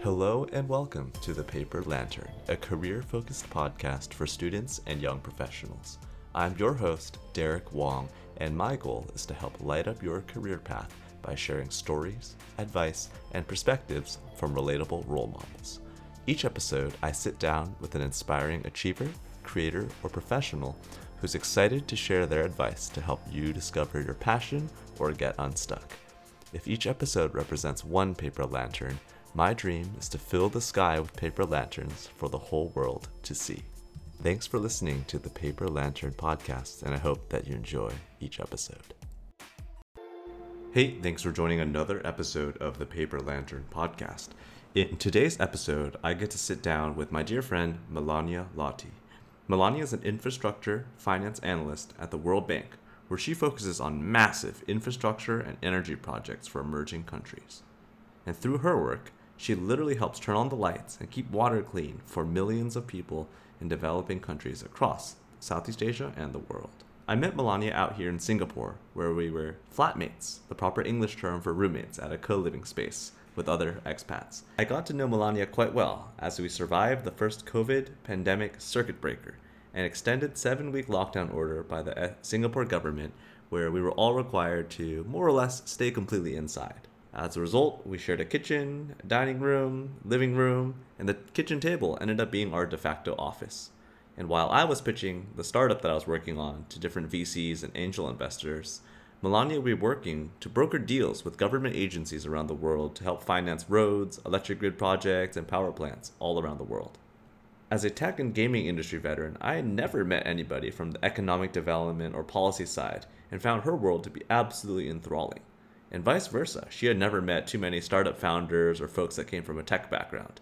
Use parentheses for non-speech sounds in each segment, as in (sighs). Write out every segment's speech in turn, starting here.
Hello and welcome to the Paper Lantern, a career focused podcast for students and young professionals. I'm your host, Derek Wong, and my goal is to help light up your career path by sharing stories, advice, and perspectives from relatable role models. Each episode, I sit down with an inspiring achiever, creator, or professional who's excited to share their advice to help you discover your passion or get unstuck. If each episode represents one paper lantern, my dream is to fill the sky with paper lanterns for the whole world to see. Thanks for listening to the Paper Lantern podcast, and I hope that you enjoy each episode. Hey, thanks for joining another episode of the Paper Lantern podcast. In today's episode, I get to sit down with my dear friend Melania Lotti. Melania is an infrastructure finance analyst at the World Bank, where she focuses on massive infrastructure and energy projects for emerging countries. And through her work, she literally helps turn on the lights and keep water clean for millions of people in developing countries across Southeast Asia and the world. I met Melania out here in Singapore, where we were flatmates, the proper English term for roommates at a co living space with other expats. I got to know Melania quite well as we survived the first COVID pandemic circuit breaker, an extended seven week lockdown order by the uh, Singapore government, where we were all required to more or less stay completely inside. As a result, we shared a kitchen, dining room, living room, and the kitchen table ended up being our de facto office. And while I was pitching the startup that I was working on to different VCs and angel investors, Melania will be working to broker deals with government agencies around the world to help finance roads, electric grid projects, and power plants all around the world. As a tech and gaming industry veteran, I had never met anybody from the economic development or policy side and found her world to be absolutely enthralling and vice versa. She had never met too many startup founders or folks that came from a tech background.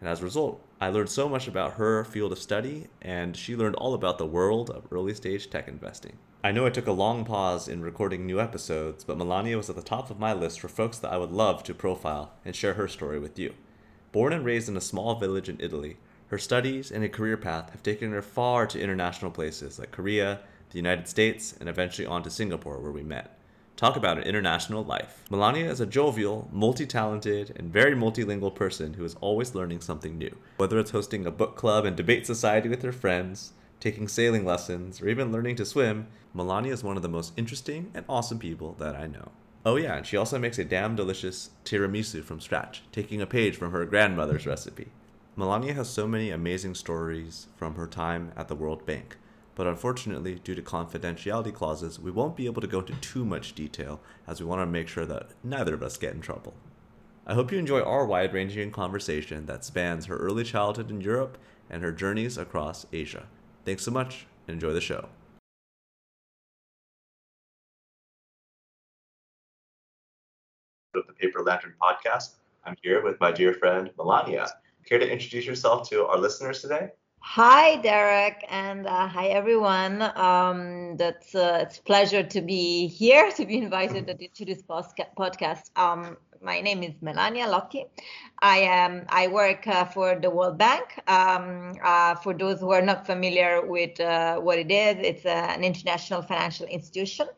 And as a result, I learned so much about her field of study, and she learned all about the world of early stage tech investing. I know I took a long pause in recording new episodes, but Melania was at the top of my list for folks that I would love to profile and share her story with you. Born and raised in a small village in Italy, her studies and a career path have taken her far to international places like Korea, the United States, and eventually on to Singapore, where we met. Talk about an international life. Melania is a jovial, multi talented, and very multilingual person who is always learning something new. Whether it's hosting a book club and debate society with her friends, taking sailing lessons, or even learning to swim, Melania is one of the most interesting and awesome people that I know. Oh, yeah, and she also makes a damn delicious tiramisu from scratch, taking a page from her grandmother's recipe. Melania has so many amazing stories from her time at the World Bank but unfortunately, due to confidentiality clauses, we won't be able to go into too much detail as we want to make sure that neither of us get in trouble. I hope you enjoy our wide ranging conversation that spans her early childhood in Europe and her journeys across Asia. Thanks so much and enjoy the show. Of the Paper Lantern podcast, I'm here with my dear friend Melania. Care to introduce yourself to our listeners today? Hi, Derek, and uh, hi, everyone. Um, that's uh, it's a pleasure to be here, to be invited to this podcast. Um, my name is Melania Lotti. I am I work uh, for the World Bank. Um, uh, for those who are not familiar with uh, what it is, it's uh, an international financial institution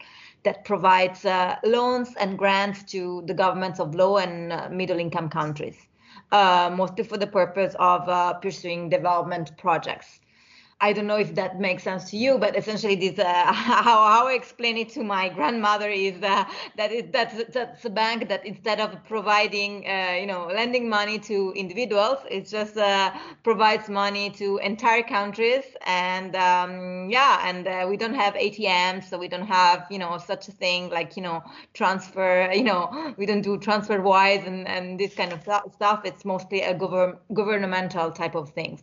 that provides loans and grants to the governments of low and middle income countries mostly for the purpose of uh, pursuing development projects. I don't know if that makes sense to you, but essentially, this uh, (laughs) how, how I explain it to my grandmother is uh, that it, that's that's a bank that instead of providing uh, you know lending money to individuals, it just uh, provides money to entire countries, and um, yeah, and uh, we don't have ATMs, so we don't have you know such a thing like you know transfer, (laughs) you know we don't do TransferWise and and this kind of stuff. It's mostly a govern governmental type of things.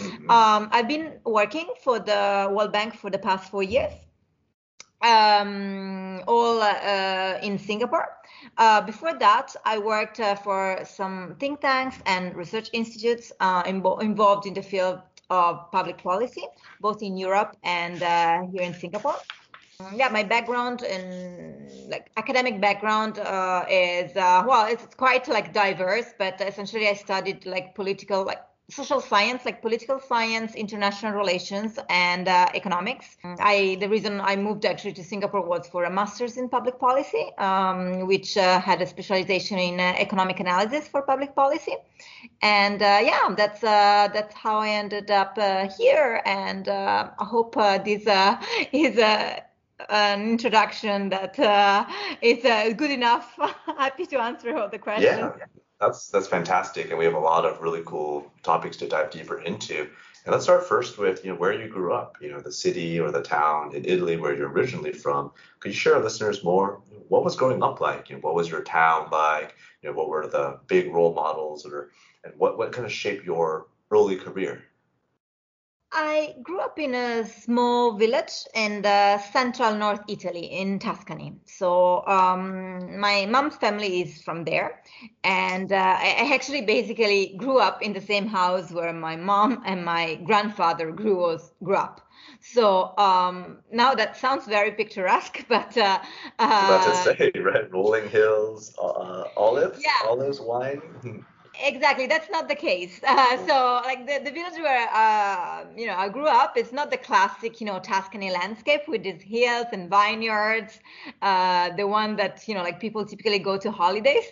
Mm-hmm. Um, I've been working for the World Bank for the past four years, um, all uh, in Singapore. Uh, before that, I worked uh, for some think tanks and research institutes uh, involved in the field of public policy, both in Europe and uh, here in Singapore. Yeah, my background in like academic background uh, is well, it's quite like diverse, but essentially I studied like political like social science, like political science, international relations, and uh, economics. I the reason I moved actually to Singapore was for a master's in public policy, um, which uh, had a specialization in uh, economic analysis for public policy, and uh, yeah, that's uh, that's how I ended up uh, here. And I hope this (laughs) is a an introduction that is good enough. (laughs) Happy to answer all the questions. Yeah, that's that's fantastic, and we have a lot of really cool topics to dive deeper into. And let's start first with you know where you grew up, you know the city or the town in Italy where you're originally from. Could you share with listeners more? What was growing up like? You know, what was your town like? You know, what were the big role models, or and what what kind of shaped your early career? I grew up in a small village in the central North Italy in Tuscany. So um, my mom's family is from there, and uh, I actually basically grew up in the same house where my mom and my grandfather grew grew up. So um, now that sounds very picturesque, (laughs) but uh, uh, about to say, right? Rolling hills, uh, olives, yeah. olives, wine. Exactly that's not the case. (laughs) Uh, so like the, the village where uh, you know i grew up it's not the classic you know tuscany landscape with these hills and vineyards uh, the one that you know like people typically go to holidays.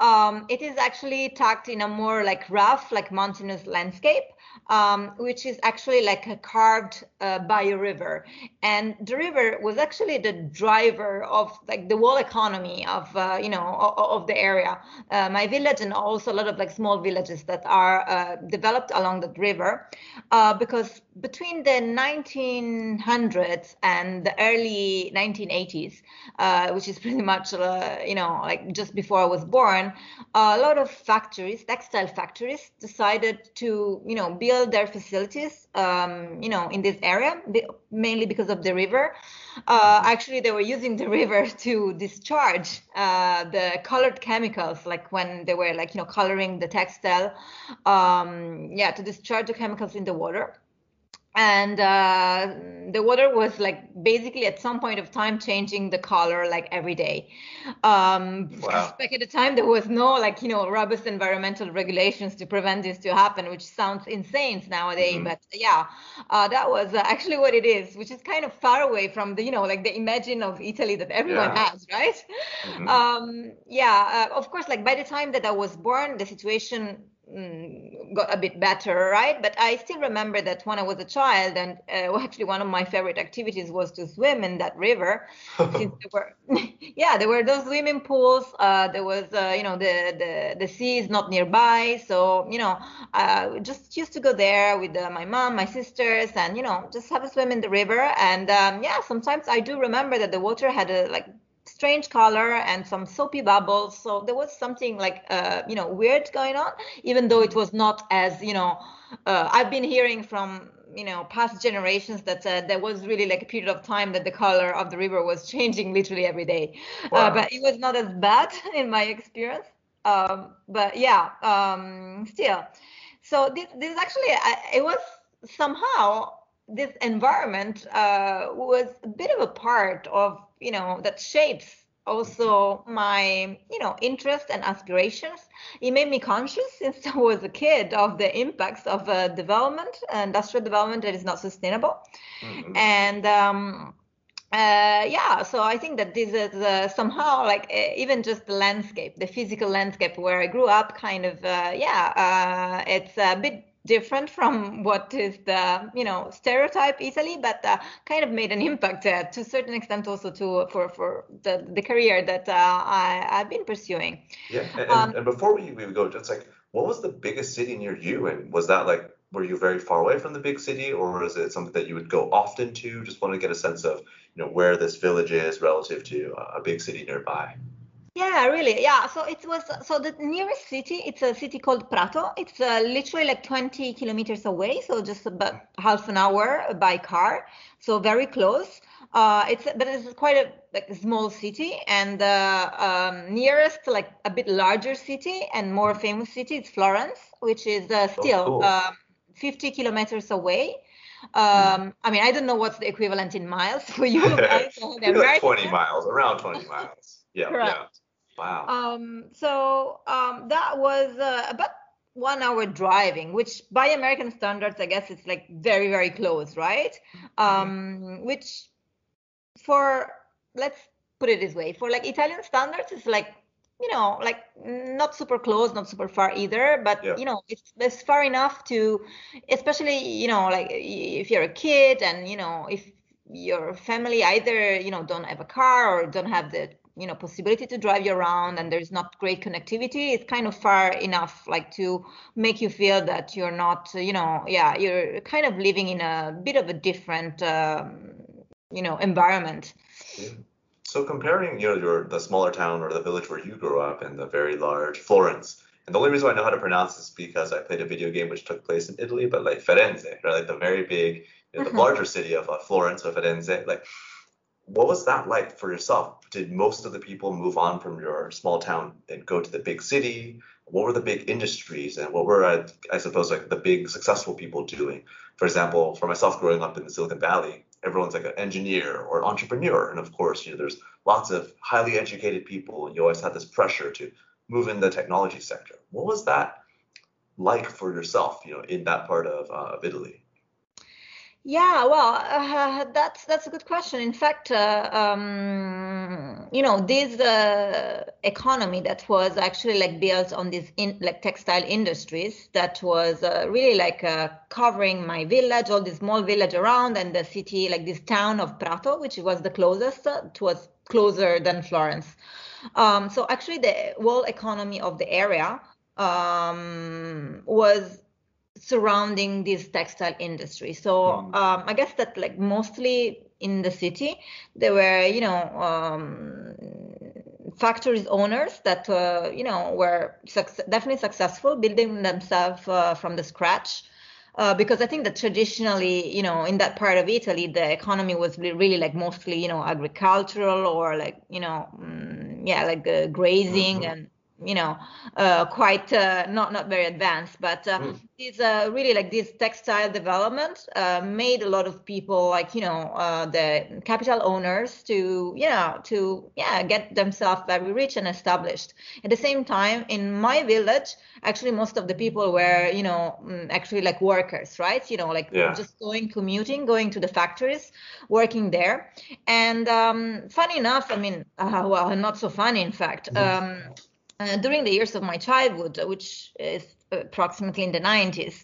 Um, it is actually tucked in a more like rough like mountainous landscape um, which is actually like a carved uh, by a river. And the river was actually the driver of like the whole economy of, uh, you know, of, of the area. Uh, my village and also a lot of like small villages that are uh, developed along that river uh, because between the 1900s and the early 1980s, uh, which is (laughs) pretty much, uh, you know, like just before I was born, a lot of factories, textile factories, decided to, you know, build their facilities, um, you know, in this area, mainly because of the river. Uh, actually, they were using the (laughs) river to discharge uh, the colored chemicals, like when they were, like, you know, coloring the textile, um, yeah, to discharge the chemicals in the water and uh, the water was like basically at some point of time changing the color like every day um wow. back at the time there was no like you know robust environmental regulations to prevent this to happen which sounds insane nowadays mm-hmm. but yeah uh, that was uh, actually what it is which is kind of far away from the you know like the imagine of italy that everyone yeah. has right mm-hmm. um yeah uh, of course like by the time that i was born the situation Mm, got a bit better, right? But I still remember that when I was a child, and uh, (laughs) actually one of my favorite activities was to swim in that river. (laughs) since there were, (laughs) yeah, there were those swimming pools. Uh, there was, uh, you know, the, the the sea is not nearby, so you know, uh, just used to go there with uh, my mom, my sisters, and you know, just have a swim in the river. And um, yeah, sometimes I do remember that the water had a like strange color and some soapy bubbles. So there was something like, uh, you know, weird going on, even though it was not as, you know, uh, I've been hearing from, you know, past generations that uh, there was really like a period of time that the color of the river was changing literally every day. Uh, but it was not as bad (laughs) in my experience. Um, but yeah, um, still. So this, this actually, it was somehow this environment uh, was a bit of a part of you know that shapes also my you know interest and aspirations it made me conscious since (laughs) i was a kid of the impacts of uh, development industrial development that is not sustainable mm-hmm. and um, uh, yeah so i think that this is uh, somehow like uh, even just the landscape the physical landscape where i grew up kind of uh, yeah uh, it's a bit different from what is the you know stereotype Italy, but uh, kind of made an (laughs) impact uh, to a certain extent also to for for the the career that uh, I I've been pursuing. Yeah, and, um, and before we, we go, just like what was the biggest city near you, and was that like were you very far away from the big city, or is it something that you would go often to? Just want to get a sense of you know where this village is relative to a big city nearby. Yeah, really. Yeah. So it was so the nearest city. It's a city called Prato. It's uh, literally like 20 kilometers away, so just about half an hour by car. So very close. Uh, it's but it's quite a like small city, and the uh, um, nearest like a bit larger city and more famous city is Florence, which is uh, oh, still oh, cool. Um, 50 kilometers away. Um, I mean, I don't know what's the equivalent in miles for you (laughs) guys. like 20 miles, around 20 (laughs) miles. Yeah, yeah. Wow. Um, so um, that was uh, about one hour driving, which by American standards, I guess it's like very, very close, right? Um, which for, let's put it this way, for like Italian standards, it's like, you know, like not super close, not super far either, but yeah. you know, it's, it's far enough to, especially, you know, like if you're a kid and, you know, if your family either, you know, don't have a car or don't have the you know possibility to drive you around and there's not great connectivity it's kind of far enough like to make you feel that you're not you know yeah you're kind of living in a bit of a different um, you know environment so comparing you know your the smaller town or the village where you grew up and the very large florence and the only reason i know how to pronounce this is because i played a video game which took place in italy but like firenze right like the very big you know, the mm-hmm. larger city of uh, florence or firenze like what was that like for yourself? Did most of the people move on from your small town and go to the big city? What were the big industries and what were, uh, I suppose, like the big successful people doing? For example, for myself growing up in the Silicon Valley, everyone's like an engineer or an entrepreneur. And of course, you know, there's lots of highly educated people and you always had this pressure to move in the technology sector. What was that like for yourself, you know, in that part of, uh, of Italy? Yeah, well, uh, that's that's a good question. In fact, uh, um, you know, this uh, economy that was actually like built on these in, like textile industries that was uh, really like uh, covering my village, all this small village around, and the city, like this town of Prato, which was the closest. Uh, it was closer than Florence. Um, so actually, the whole economy of the area um, was surrounding this textile industry. So mm. um, I guess that like mostly in the city, there were you know um, factories owners that uh, you know were definitely successful building themselves uh, from the scratch. Uh, because I think that traditionally, you know, in that part of Italy, the economy was really like mostly, you know, agricultural or like, you know, mm, yeah, like uh, grazing mm-hmm. and you know uh, quite uh, not not very advanced but uh, mm. it's uh, really like this textile development uh, made a lot of people like you know uh, the capital owners to you know to yeah get themselves very rich and established at the same time in my village actually most of the people were you know mm, actually like workers right you know like yeah. just going commuting going to the factories working there and um, funny enough i mean well not so funny in fact mm. um, uh, Uh, during the years of my childhood, which is approximately in the 90s,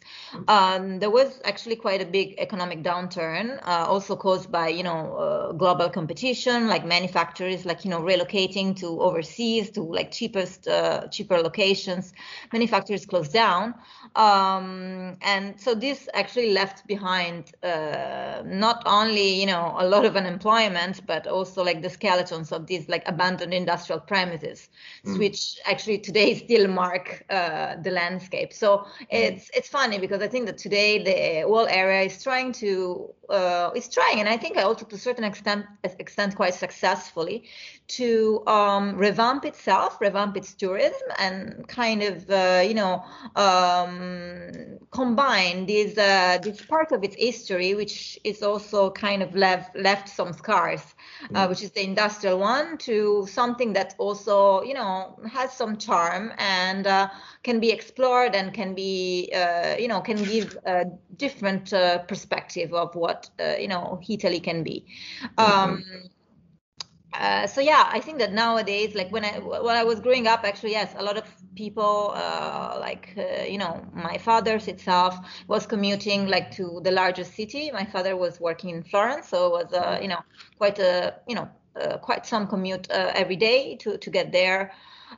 um, there was actually quite a big economic downturn, uh, also caused by you know uh, global competition, like manufacturers like you know relocating to overseas to like cheapest uh, cheaper locations. manufacturers closed down, um, and so this actually left behind uh, not only you know a lot of unemployment, but also like the skeletons of these like abandoned industrial premises, mm. which actually today still mark uh, the landscape landscape. So mm-hmm. it's it's funny because I think that today the whole area is trying to uh, is trying, and I think also to a certain extent extent quite successfully to um, revamp itself, revamp its tourism, and kind of uh, you know um, combine this uh, this part of its history, which is also kind of left left some scars, uh, mm. which is the industrial one, to something that also you know has some charm and uh, can be explored and can be uh, you know can give a different uh, perspective of what uh, you know Italy can be. Um, uh, so yeah, I think that nowadays, like when I when I was growing up, actually yes, a lot of people, uh, like uh, you know, my father's itself was commuting like to the largest city. My father was working in Florence, so it was uh, you know quite a you know quite some commute uh, every day to to get there.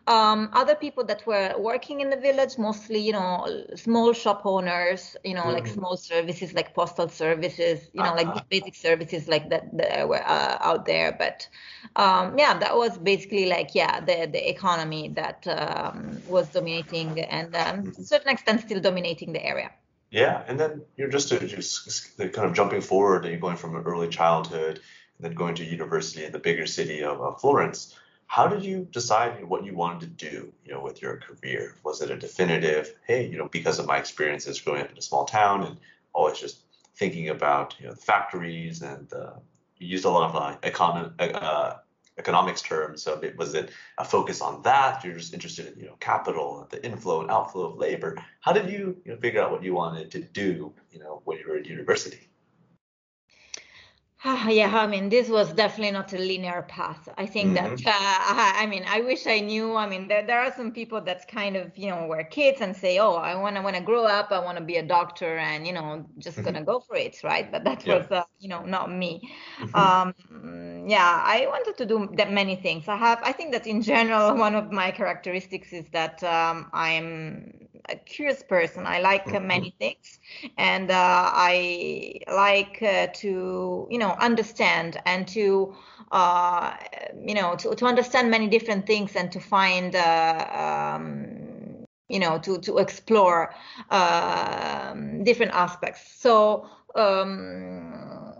Um, other people that were working in the village, mostly, you know, small shop owners, you know, mm-hmm. like small services like postal services, you know, uh-huh. like basic services like that, that were uh, out there. But um, yeah, that was basically like, yeah, the, the economy that um, was dominating and um, mm-hmm. to a certain extent still dominating the area. Yeah, and then you're just, just kind of jumping forward and you're going from early childhood then going to university in the bigger city of uh, Florence how did you decide what you wanted to do you know with your career was it a definitive hey you know because of my experiences growing up in a small town and always just thinking about you know the factories and uh, you used a lot of uh, econ- uh, economics terms. So it, was it a focus on that? You're just interested in you know capital, the inflow and outflow of labor. How did you you know figure out what you wanted to do you know when you were at university? (sighs) yeah, I mean, this was definitely not a linear path. I think mm-hmm. that, uh, I mean, I wish I knew. I mean, there, there are some people that's kind of, you know, were kids and say, oh, I want to, when I grow up, I want to be a doctor and, you know, just mm-hmm. gonna go for it, right? But that yeah. was, uh, you know, not me. Mm-hmm. Um, yeah, I wanted to do that many things. I have, I think that in general, (laughs) one of my characteristics is that um, I'm a curious person. I like uh, many mm-hmm. things, and uh, I like uh, to you know understand and to uh, you know to, to understand many different things and to find uh, um, you know to to explore um, different aspects. So. Um,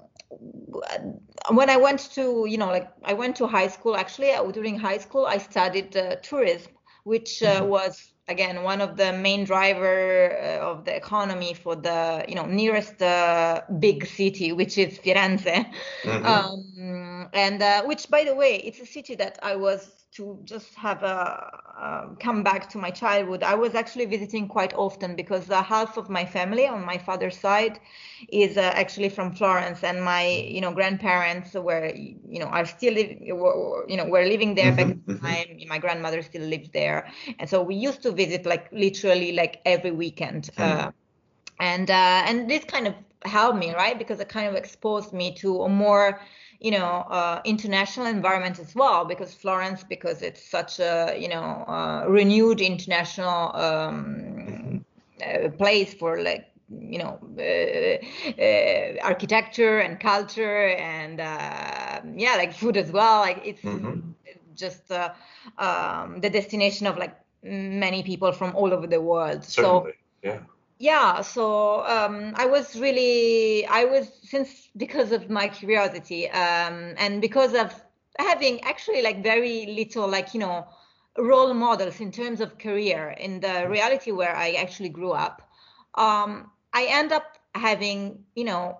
when I went to, you know, like I went to high school. Actually, during high school, I studied tourism, which mm-hmm. was again one of the main driver uh, of the economy for the you know nearest uh, big city which is firenze mm-hmm. (laughs) um, and uh, which by the way it's a city that i was to just have a um, come back to my childhood i was actually visiting quite often because uh, half of my family on my father's side is uh, actually from florence and my you know grandparents were you know are still you know were living there back mm-hmm. at the time my grandmother still lives there and so we used to visit like literally like every weekend mm-hmm. uh, and uh, and this kind of helped me right because it kind of exposed me to a more you know uh, international environment as well because Florence because it's such a you know uh, renewed international um, uh, place for like you know uh, uh, architecture and culture and uh, yeah like food as well like it's mm-hmm. just um, the destination of like many people from all over the world Certainly. so yeah yeah so um, i was really i was since because of my curiosity um, and because of having actually like very little like you know role models in terms of career in the reality where i actually grew up um, i end up having you know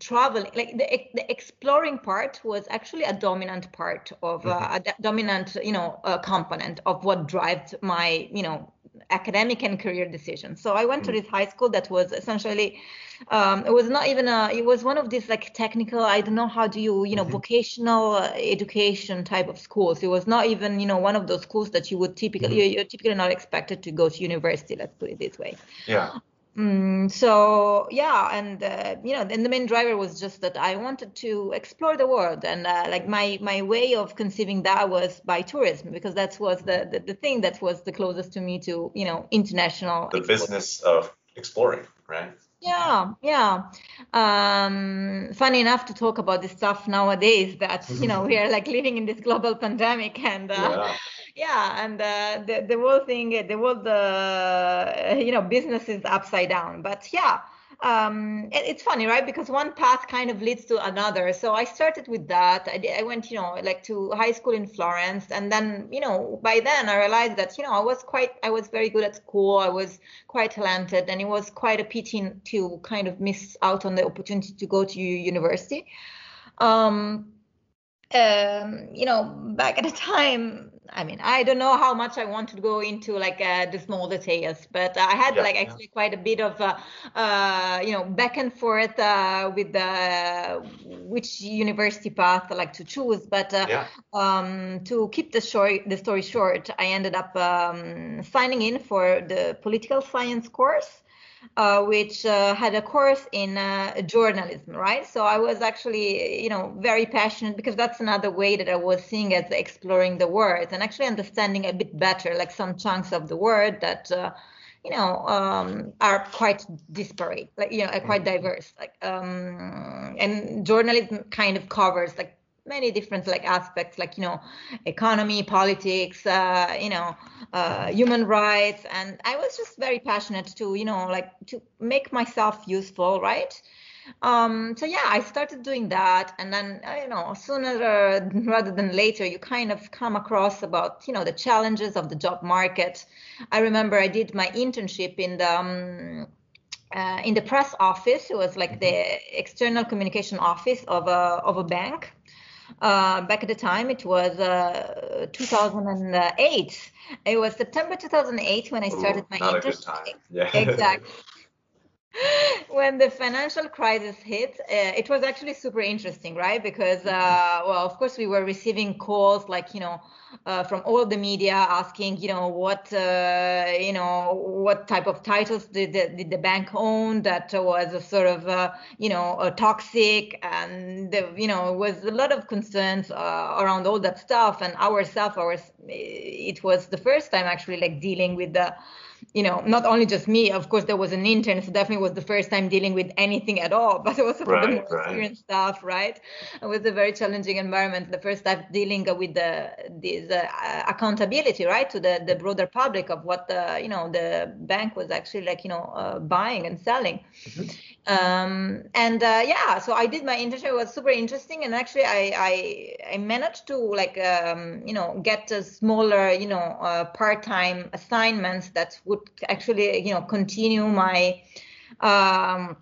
traveling like the, the exploring part was actually a dominant part of uh, mm-hmm. a dominant you know uh, component of what drives my you know academic and career decisions. So I went to mm. this high school that was essentially, um, it was not even a, it was one of these like technical, I don't know how do you, you know, mm-hmm. vocational uh, education type of schools. It was not even, you know, one of those schools that you would typically, mm-hmm. you're typically not expected to go to university. Let's put it this way. Yeah. Mm, so yeah, and uh, you know, and the main driver was just that I wanted to explore the world, and uh, like my my way of conceiving that was by tourism because that was the, the, the thing that was the closest to me to you know international. The business of exploring, right? Yeah, yeah. Um, funny enough to talk about this stuff nowadays that you know (laughs) we are like living in this global pandemic and. Uh, yeah yeah and uh, the, the whole thing the whole the you know business is upside down. But yeah um, it, it's funny right? Because one path kind of leads to another. So i started with that. I, I went you know like to high school in florence. And then you know by then i realized that you know i was quite i was very good at school. I was quite talented. And it was quite a pity to kind of miss out on the opportunity to go to university. Um, um, you know, back at the time, I mean, I don't know how much I want to go into like uh, the small details, but I had yeah, like actually yeah. quite a bit of, uh, uh, you know, back and forth uh, with the which university path I like to choose. But uh, yeah. um, to keep the story the story short, I ended up um, signing in for the political science course uh, which uh, had a course in uh, journalism, right? So I was actually, you know, very passionate because that's another way that I was seeing as exploring the words and actually understanding a bit better, like some chunks of the word that, uh, you know, um, are quite disparate, like you know, are quite mm-hmm. diverse. Like, um, and journalism kind of covers like many different like aspects like you know economy politics uh, you know uh, human rights. And i was just very passionate to you know like to make myself useful right? Um, so yeah i started doing that. And then uh, you know sooner (laughs) rather than later you kind of come across about you know the challenges of the job market. I remember i did my internship in the um, uh, in the press office. It was like the external communication office of a of a bank Uh, back at the time, it was uh, 2008. It was September 2008 when I started Ooh, my internship. a good time. (laughs) Yeah. Exactly. (laughs) when the financial crisis hit, uh, it was actually super interesting, right? Because, uh, well, of course, we were receiving calls like, you know, uh, from all the media asking, you know, what, uh, you know, what type of titles did the, did the bank own that was a sort of, uh, you know, toxic, and the, you know, was a lot of concerns uh, around all that stuff. And ourselves, ours, it was the first time actually like dealing with the you know, not only just me, of course, there was an intern, so definitely was the first time dealing with anything at all, (laughs) but also for Right, the more right. experienced staff, right? It was a very challenging environment. The first time dealing with the this uh, accountability, right, to the the broader public of what the you know the bank was actually like you know uh, buying and selling. Um, and uh, yeah, so I did my internship. It was super interesting, and actually, I I, I managed to like um, you know get a smaller you know uh, part-time assignments that would actually you know continue my um,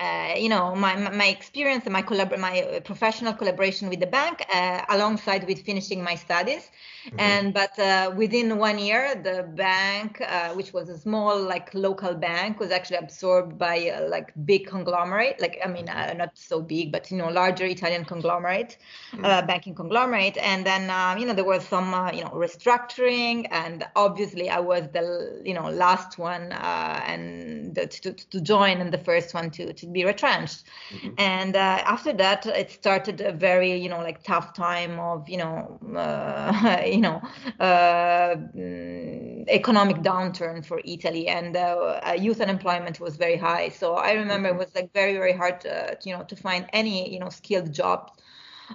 uh, you know my my experience and my collab- my professional collaboration with the bank uh, alongside with finishing my studies. And but uh, within one year the bank uh, which was a small like local bank was actually absorbed by uh, like big conglomerate like i mean uh, not so big but you know larger italian conglomerate uh, banking conglomerate. And then um, you know there was some uh, you know restructuring. And obviously i was the you know last one uh, and the, to, to join and the first one to, to be retrenched. And uh, after that it started a very you know like tough time of you know uh, (laughs) you know uh, economic downturn for italy. And uh, uh, youth unemployment was very high. So i remember it was like very very hard uh, to, you know to find any you know skilled job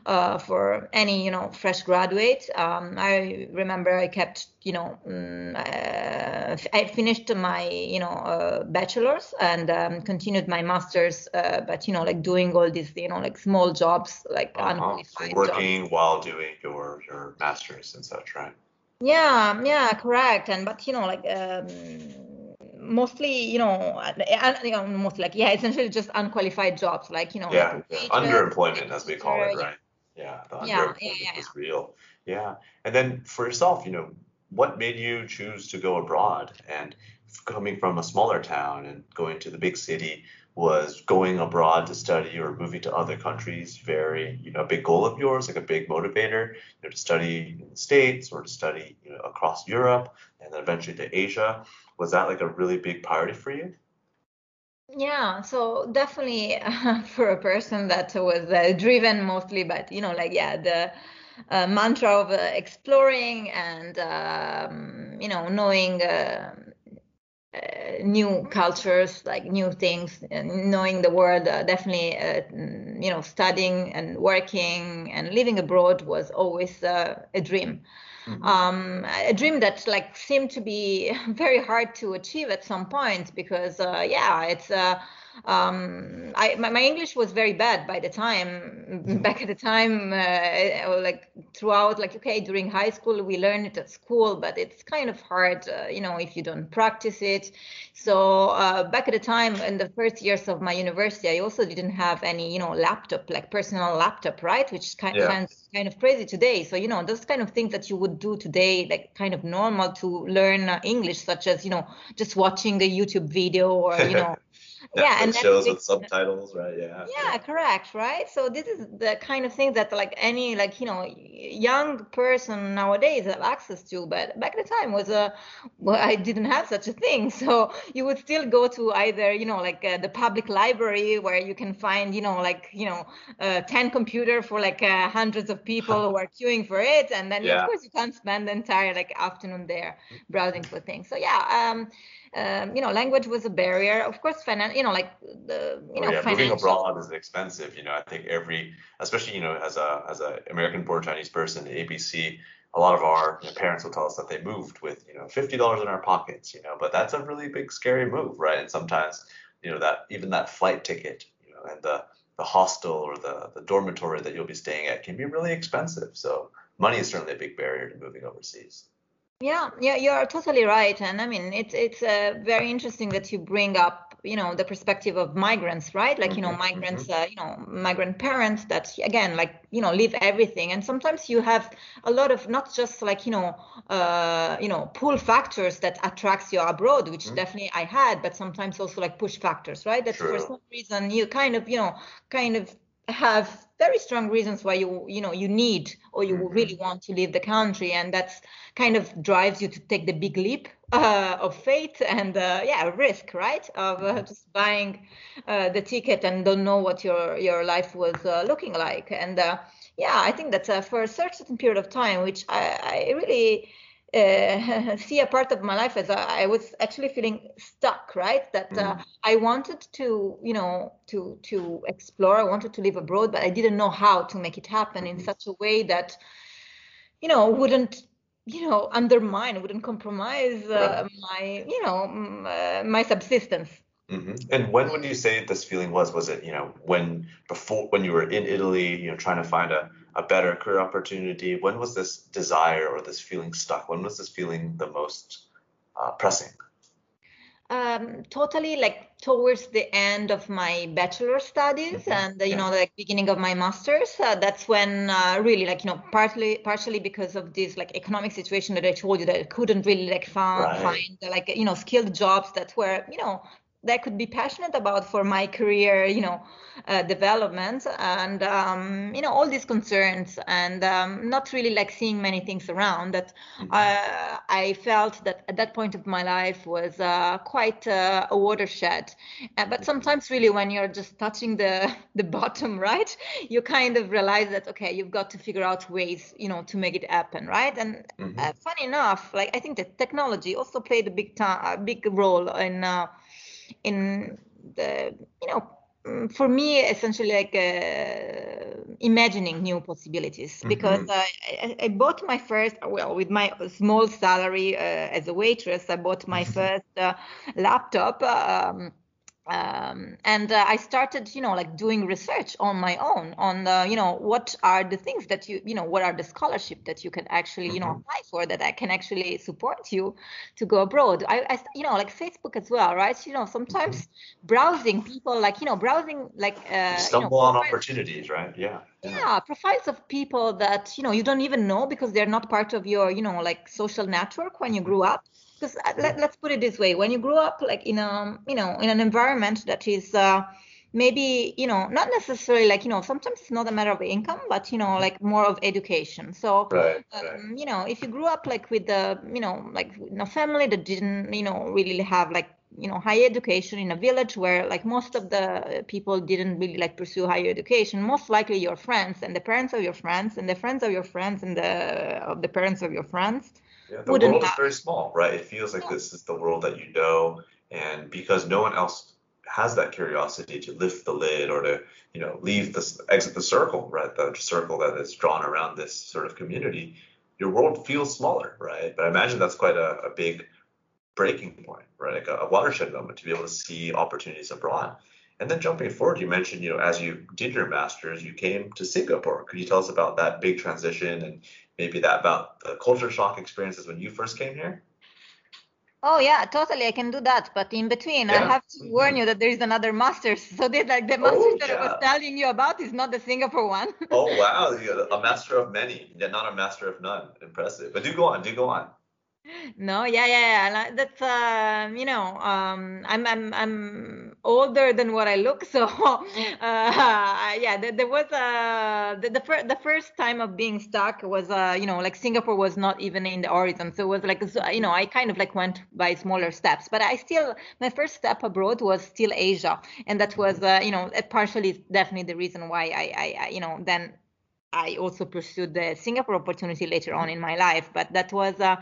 uh, for any you know fresh graduate. Um, I remember I kept you know mm, uh, I finished my you know uh, bachelor's and um, continued my master's, uh, but you know like doing all these you know like small jobs like Uh-huh. So unqualified jobs. working while doing your your masters and such, right? Yeah, yeah, correct. And but you know, like um, mostly, you know, mostly like yeah, essentially just unqualified jobs, like you know, Yeah, like yeah. underemployment as we call it, right? Yeah, the Yeah, underemployment yeah, yeah, is real. Yeah, and then for yourself, you know, what made you choose to go abroad? And coming from a smaller town and going to the big city, was going abroad to study or moving to other countries very, you know, a big goal of yours, like a big motivator, you know, to study in the States or to study, you know, across Europe and then eventually to Asia? Was that like a really big priority for you? Yeah, so definitely uh, (laughs) for a person that was uh, driven mostly, but you know, like yeah, the uh, mantra of uh, exploring and um, you know knowing uh, uh, new cultures, like new things, knowing the world. Definitely, you know, studying and working and living abroad was always a dream Mhm. um, a dream that like seemed to be (laughs) very hard to achieve at some point because uh, yeah it's uh, um, I, my, my English was very bad by the time (laughs) back at the time uh, like throughout like okay during high school we learn it at school but it's kind of hard uh, you know if you don't practice it. So uh, back at the time in the first years of my university I also didn't have any you know laptop like personal laptop right? Which kind Yeah. sounds kind of crazy today. So you know those kind of things that you would do today like kind of normal to learn uh, English such as you know just watching a YouTube video or you (laughs) know yeah and shows Netflix- with subtitles, right? Yeah. yeah correct right so this is the kind of thing that like any like you know young person nowadays have access to but back at the time was a well i didn't have such a thing (laughs) so you would still go to either you know like uh, the public library where you can find you know like you know uh, 10 computer for like uh, hundreds of people who are (laughs) queuing for it and then Yeah. of course you can't spend the entire like afternoon there browsing for things so yeah um um, you know, language was a barrier. Of course, finan- you know, like the, you Oh, know, yeah, moving abroad is expensive. You know, I think every, especially you know, as a as a American born Chinese person, ABC, a lot of our you know, parents will tell us that they moved with you know fifty dollars in our pockets. You know, but that's a really big scary move, right? And sometimes you know that even that flight ticket, you know, and the the hostel or the the dormitory that you'll be staying at can be really expensive. So money is certainly a big barrier to moving overseas. Yeah, yeah, you're totally right. And I mean, it's it's uh, very interesting that you bring up you know the perspective of migrants right like you know Mm-hmm, migrants uh, you know migrant parents that again like you know leave everything and sometimes you have a lot of not just like you know uh, you know pull factors that attracts you abroad which Mhm. definitely i had but sometimes also like push factors right that for some reason you kind of you know kind of have very strong reasons why you you know you need or you Mhm. really want to leave the country and that's kind of drives you to take the big leap (laughs) uh, of faith and uh, yeah risk right? Of uh, just buying uh, the ticket and don't know what your your life was uh, looking like. And uh, yeah i think that uh, for a certain period of time which i, I really uh, (laughs) see a part of my life as I, I was actually feeling stuck right that uh, Mm. i wanted to you know to to explore i wanted to live abroad but i didn't know how to make it happen in Mhm. such a way that you know wouldn't you know undermine wouldn't compromise uh, Right. my you know m- uh, my subsistence hmm And when would you say this feeling was? Was it, you know, when before when you were in Italy, you know, trying to find a, a better career opportunity? When was this desire or this feeling stuck? When was this feeling the most uh, pressing? um, totally like towards the end of my bachelor studies Mhm. and uh, you know the beginning of my masters uh, that's when uh, really like you know partly partially because of this like economic situation that i told you that i couldn't really like found, Right. find like you know skilled jobs that were you know that I could be passionate about for my career, you know, uh, development, and um, you know all these concerns, and um, not really like seeing many things around. That Mhm. uh, I felt that at that point of my life was uh, quite uh, a watershed. Uh, but sometimes, really, when you're just touching the (laughs) the bottom, right, you kind of realize that okay, you've got to figure out ways, you know, to make it happen, right? And Mhm. uh, funny enough, like I think that technology also played a big time, a big role in uh, in the you know mm, for me essentially like uh, imagining new possibilities because Mhm. uh, I, I bought my first well with my small salary uh, as a waitress i bought my first uh, laptop um, um, and uh, I started, you know, like doing research on my own on, uh, you know, what are the things that you, you know, what are the scholarship that you can actually, you know, Mhm. apply for that I can actually support you to go abroad. I, I you know, like Facebook as well, right? You know, sometimes browsing people, like, you know, browsing like, uh, You you know, stumble on opportunities, right? Yeah. yeah profiles of people that you know you don't even know because they're not part of your you know like social network when you grew up because let, let's put it this way when you grow up like in a you know in an environment that is uh, maybe you know not necessarily like you know sometimes it's not a matter of income but you know like more of education so Right. Right. um, you know if you grew up like with the you know like in a family that didn't you know really have like you know higher education in a village where like most of the people didn't really like pursue higher education most likely your friends and the parents of your friends and the friends of your friends and the of the parents of your friends Yeah, the wouldn't world is very small, right? It feels like Yeah. this is the world that you know, and because no one else has that curiosity to lift the lid or to, you know, leave this exit the circle, right? The circle that is drawn around this sort of community, your world feels smaller, right? But I imagine that's quite a, a big breaking point, right? Like a, a watershed moment to be able to see opportunities abroad. And then jumping forward, you mentioned, you know, as you did your master's, you came to Singapore. Could you tell us about that big transition and maybe that about the culture shock experiences when you first came here? oh yeah totally i can do that but in between i have to warn Mhm. you that there is another master's (laughs) so that like the master's that i was telling you about is not the singapore one Oh (laughs) wow, a master of many, yet not a master of none. Impressive. But do go on, do go on. No, yeah, yeah, yeah. That's um, you know, um, I'm I'm I'm older than what I look, (laughs) so uh, yeah. There, there was a the the, fir- the first time of being stuck was uh, you know, like Singapore was not even in the horizon, so it was like you know, I kind of like went by smaller steps, but I still my first step abroad was still Asia, and that was uh, you know, partially definitely the reason why I I, I you know then I also pursued the Singapore opportunity later on in my life, but that was uh,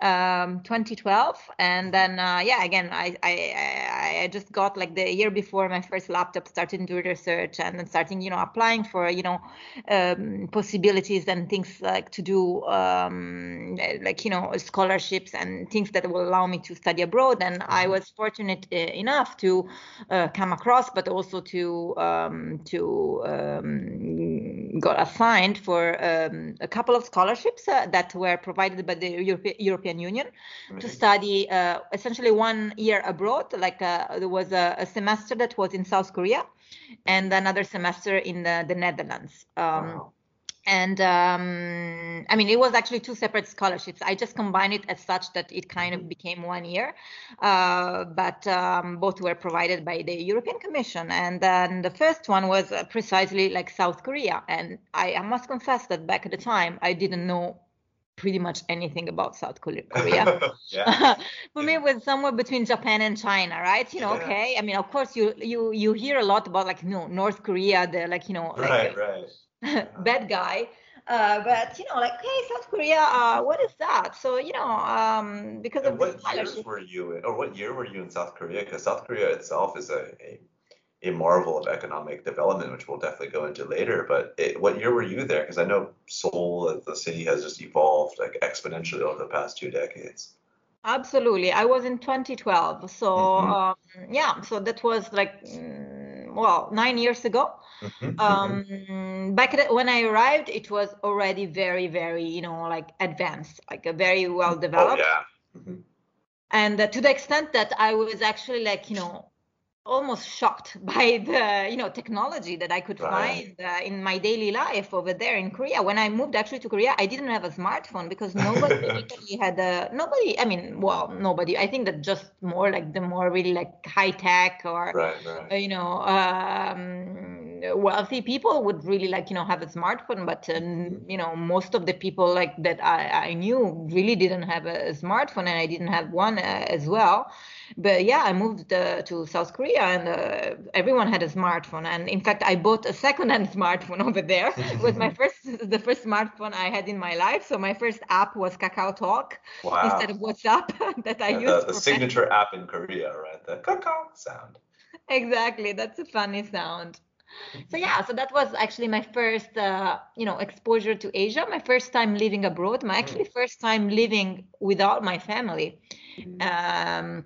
um, 2012, and then uh, yeah, again, I, I I just got like the year before my first laptop, started doing research and then starting you know applying for you know um, possibilities and things like to do um, like you know scholarships and things that will allow me to study abroad, and I was fortunate uh, enough to uh, come across, but also to um, to um, got assigned for um, a couple of scholarships uh, that were provided by the Europe- European Union mm-hmm. to study uh, essentially one year abroad. Like uh, there was a, a, semester that was in South Korea, and another semester in the, the Netherlands. Um, wow and um, I mean, it was actually two separate scholarships. I just combined it as such that it kind of mm-hmm. became one year, uh, but um, both were provided by the European Commission. And then the first one was uh, precisely like South Korea. And I, I must confess that back at the time, I didn't know pretty much anything about South (laughs) Korea. (laughs) For me, it was somewhere between Japan and China, right? You know, yeah. okay. I mean, of course, you you you hear a lot about like you know North Korea, the like you know, right, like, right (laughs) bad guy. Uh, but you know, like, hey, South Korea, uh, what is that? So you know, um, because and of what years were you in, or what year were you in South Korea? Because South Korea itself is a, a, a marvel of economic development, which we'll definitely go into later. But it, what year were you there? Because I know Seoul, the city, has just evolved like exponentially over the past two decades. Absolutely, I was in 2012. So mm-hmm. um, yeah, so that was like. Mm, well nine years ago mm-hmm. um, back the, when i arrived it was already very very you know like advanced like a very well developed oh, yeah. Mm-hmm. and uh, to the extent that i was actually like you know almost shocked (laughs) by the you know technology that I could right. find uh, in my daily life over there in Korea. When I moved actually to Korea, I didn't have a smartphone because nobody (laughs) really had a nobody. I mean, well, nobody. I think that just more like the more really like high tech or right, right. Uh, you know um, wealthy people would really like you know have a smartphone, but mm-hmm. you know most of the people like that I, I knew really didn't have a smartphone, and I didn't have one uh, as well but yeah, I moved uh, to South Korea and uh, everyone had a smartphone. And in fact, I bought a second-hand (laughs) smartphone over there. (laughs) it was my first, the first smartphone I had in my life. So my first app was Kakao Talk wow. instead of WhatsApp (laughs) that I used. The, the signature app in Korea, right? The Kakao sound. Exactly, that's a funny sound so yeah so that was actually my first uh, you know exposure to asia my first time living abroad my actually mm. first time living without my family mm. um,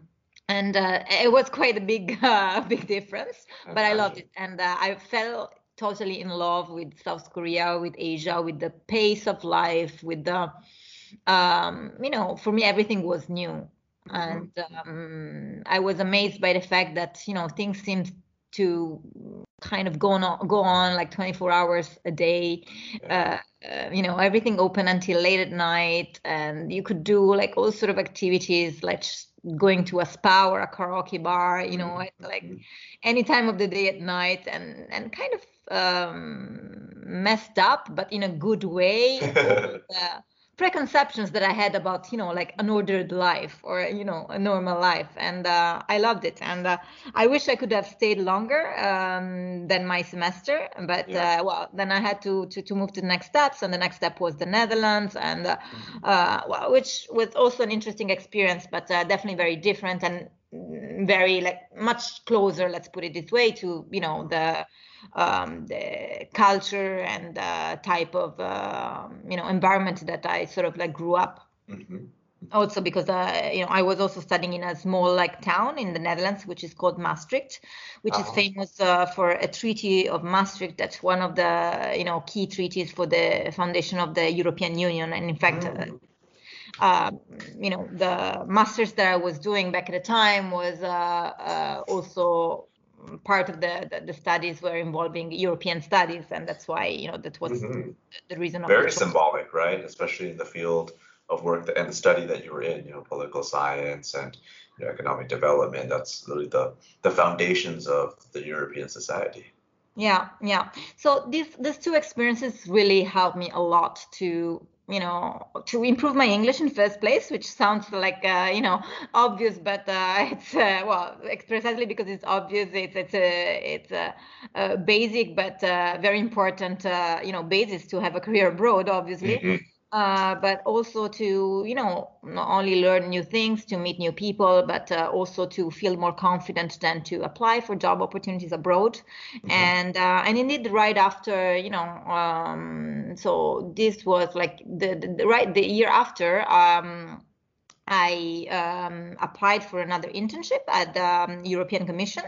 and uh, it was quite a big (laughs) uh, big difference but i loved it and uh, i fell totally in love with south korea with asia with the pace of life with the um, you know for me everything was new mm-hmm. and um, i was amazed by the fact that you know things seemed to kind of go on go on like 24 hours a day uh, uh, you know everything open until late at night and you could do like all sort of activities like going to a spa or a karaoke bar, you know, at like mm-hmm. any time of the day at night, and and kind of um, messed up, but in a good way. (laughs) preconceptions that I had about, you know, like an ordered life or, you know, a normal life. And uh, I loved it. And uh, I wish I could have stayed longer um, than my semester. But, yeah. uh, well, then I had to, to, to, move to the next steps. And the next step was the Netherlands. And, uh, uh, well, which was also an interesting experience, but uh, definitely very different and very, like, much closer, let's put it this way, to, you know, the um, the culture and the type of uh, you know environment that I sort of like grew up. Mm-hmm. Also because uh, you know I was also studying in a small like town in the Netherlands, which is called Maastricht, which uh-huh. is famous uh, for a treaty of Maastricht. That's one of the you know key treaties for the foundation of the European Union, and in fact. Mm-hmm. Uh, you know, the masters that I was doing back at the time was uh, uh, also part of the, the, the studies were involving European studies, and that's why you know that was mm-hmm. the reason. Of Very symbolic, right? Especially in the field of work and the study that you were in, you know, political science and you know, economic development. That's really the the foundations of the European society. Yeah, yeah. So these these two experiences really helped me a lot to you know to improve my english in first place which sounds like uh, you know obvious but uh, (laughs) it's uh, well precisely because it's obvious it's it's a it's a, a basic but uh, very important uh, you know basis to have a career abroad obviously. Mm-hmm uh, but also to you know not only learn new things to meet new people but uh, also to feel more confident than to apply for job opportunities abroad mm-hmm. and uh, and indeed right after you know um, so this was like the, the, the, right the year after um, I um, applied for another internship at the um, European Commission,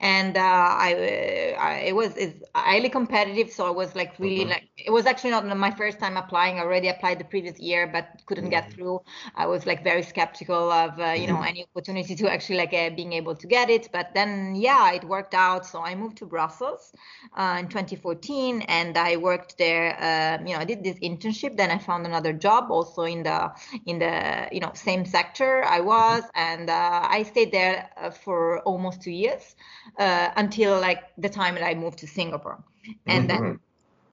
and uh, I, uh, I, it was is highly competitive. So I was like really mm-hmm. like it was actually not my first time applying. I already applied the previous year, but couldn't mm-hmm. get through. I was like very skeptical of uh, you know mm-hmm. any opportunity to actually like uh, being able to get it. But then yeah, it worked out. So I moved to Brussels uh, in 2014, and I worked there. Um, you know, I did this internship. Then I found another job also in the in the you know same sector I was, mm-hmm. and uh, I stayed there uh, for almost two years uh, until like the time that I moved to Singapore, and mm-hmm. then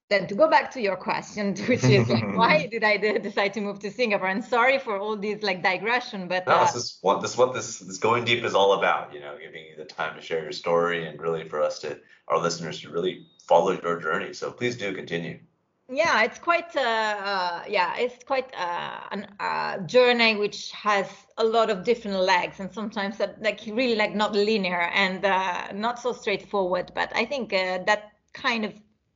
then to go back to your question, (laughs) which is like, (laughs) why did I decide to move to Singapore? And sorry for all these like digression, but no, uh, this is what this what this this going deep is all about. You know, giving you the time to share your story and really for us to our listeners to really follow your journey. So please do continue. Yeah, it's quite uh, uh yeah, it's quite uh, a uh, journey which has a lot of different legs and sometimes like really like not linear and uh, not so straightforward. But I think uh, that kind of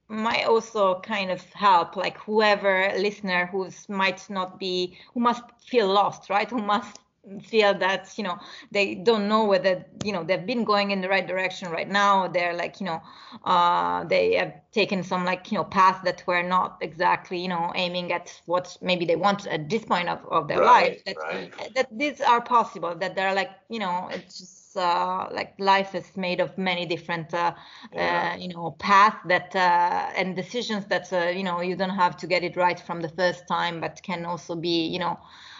might also kind of help like whoever listener who's might not be who must feel lost right who must feel that you know they don't know whether you know they've been going in the right direction right now they're like you know uh, they have taken some like you know path that were not exactly you know aiming at what maybe they want at this point of, of their right, life that, right. that these are possible that they're like you know it's just uh, like life is made of many different uh, yeah. uh, you know paths that uh, and decisions that uh, you know you don't have to get it right from the first time but can also be you know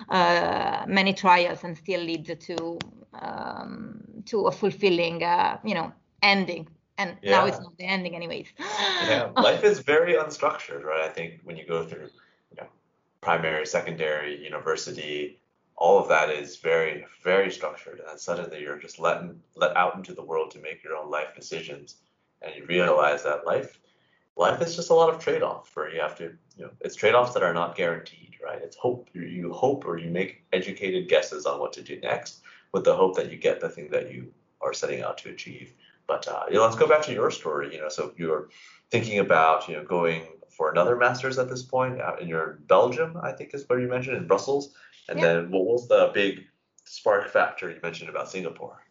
uh, many trials and still lead to um, to a fulfilling you know ending and yeah. now it's not the ending anyways yeah (laughs) life is very unstructured right i think when you go through you know primary secondary university all of that is very very structured and suddenly you're just let let out into the world to make your own life decisions and you realize that life life is just a lot of trade-off where you. Have to you know it's trade-offs that are not guaranteed right? It's hope. You hope or you make educated guesses on what to do next with the hope that you get the thing that you are setting out to achieve. But uh, you know, let's go back to your story you know. So you're thinking about you know going for another master's at this point out in your belgium i think is where you mentioned in brussels and yeah. then what was the big spark factor you mentioned about Singapore?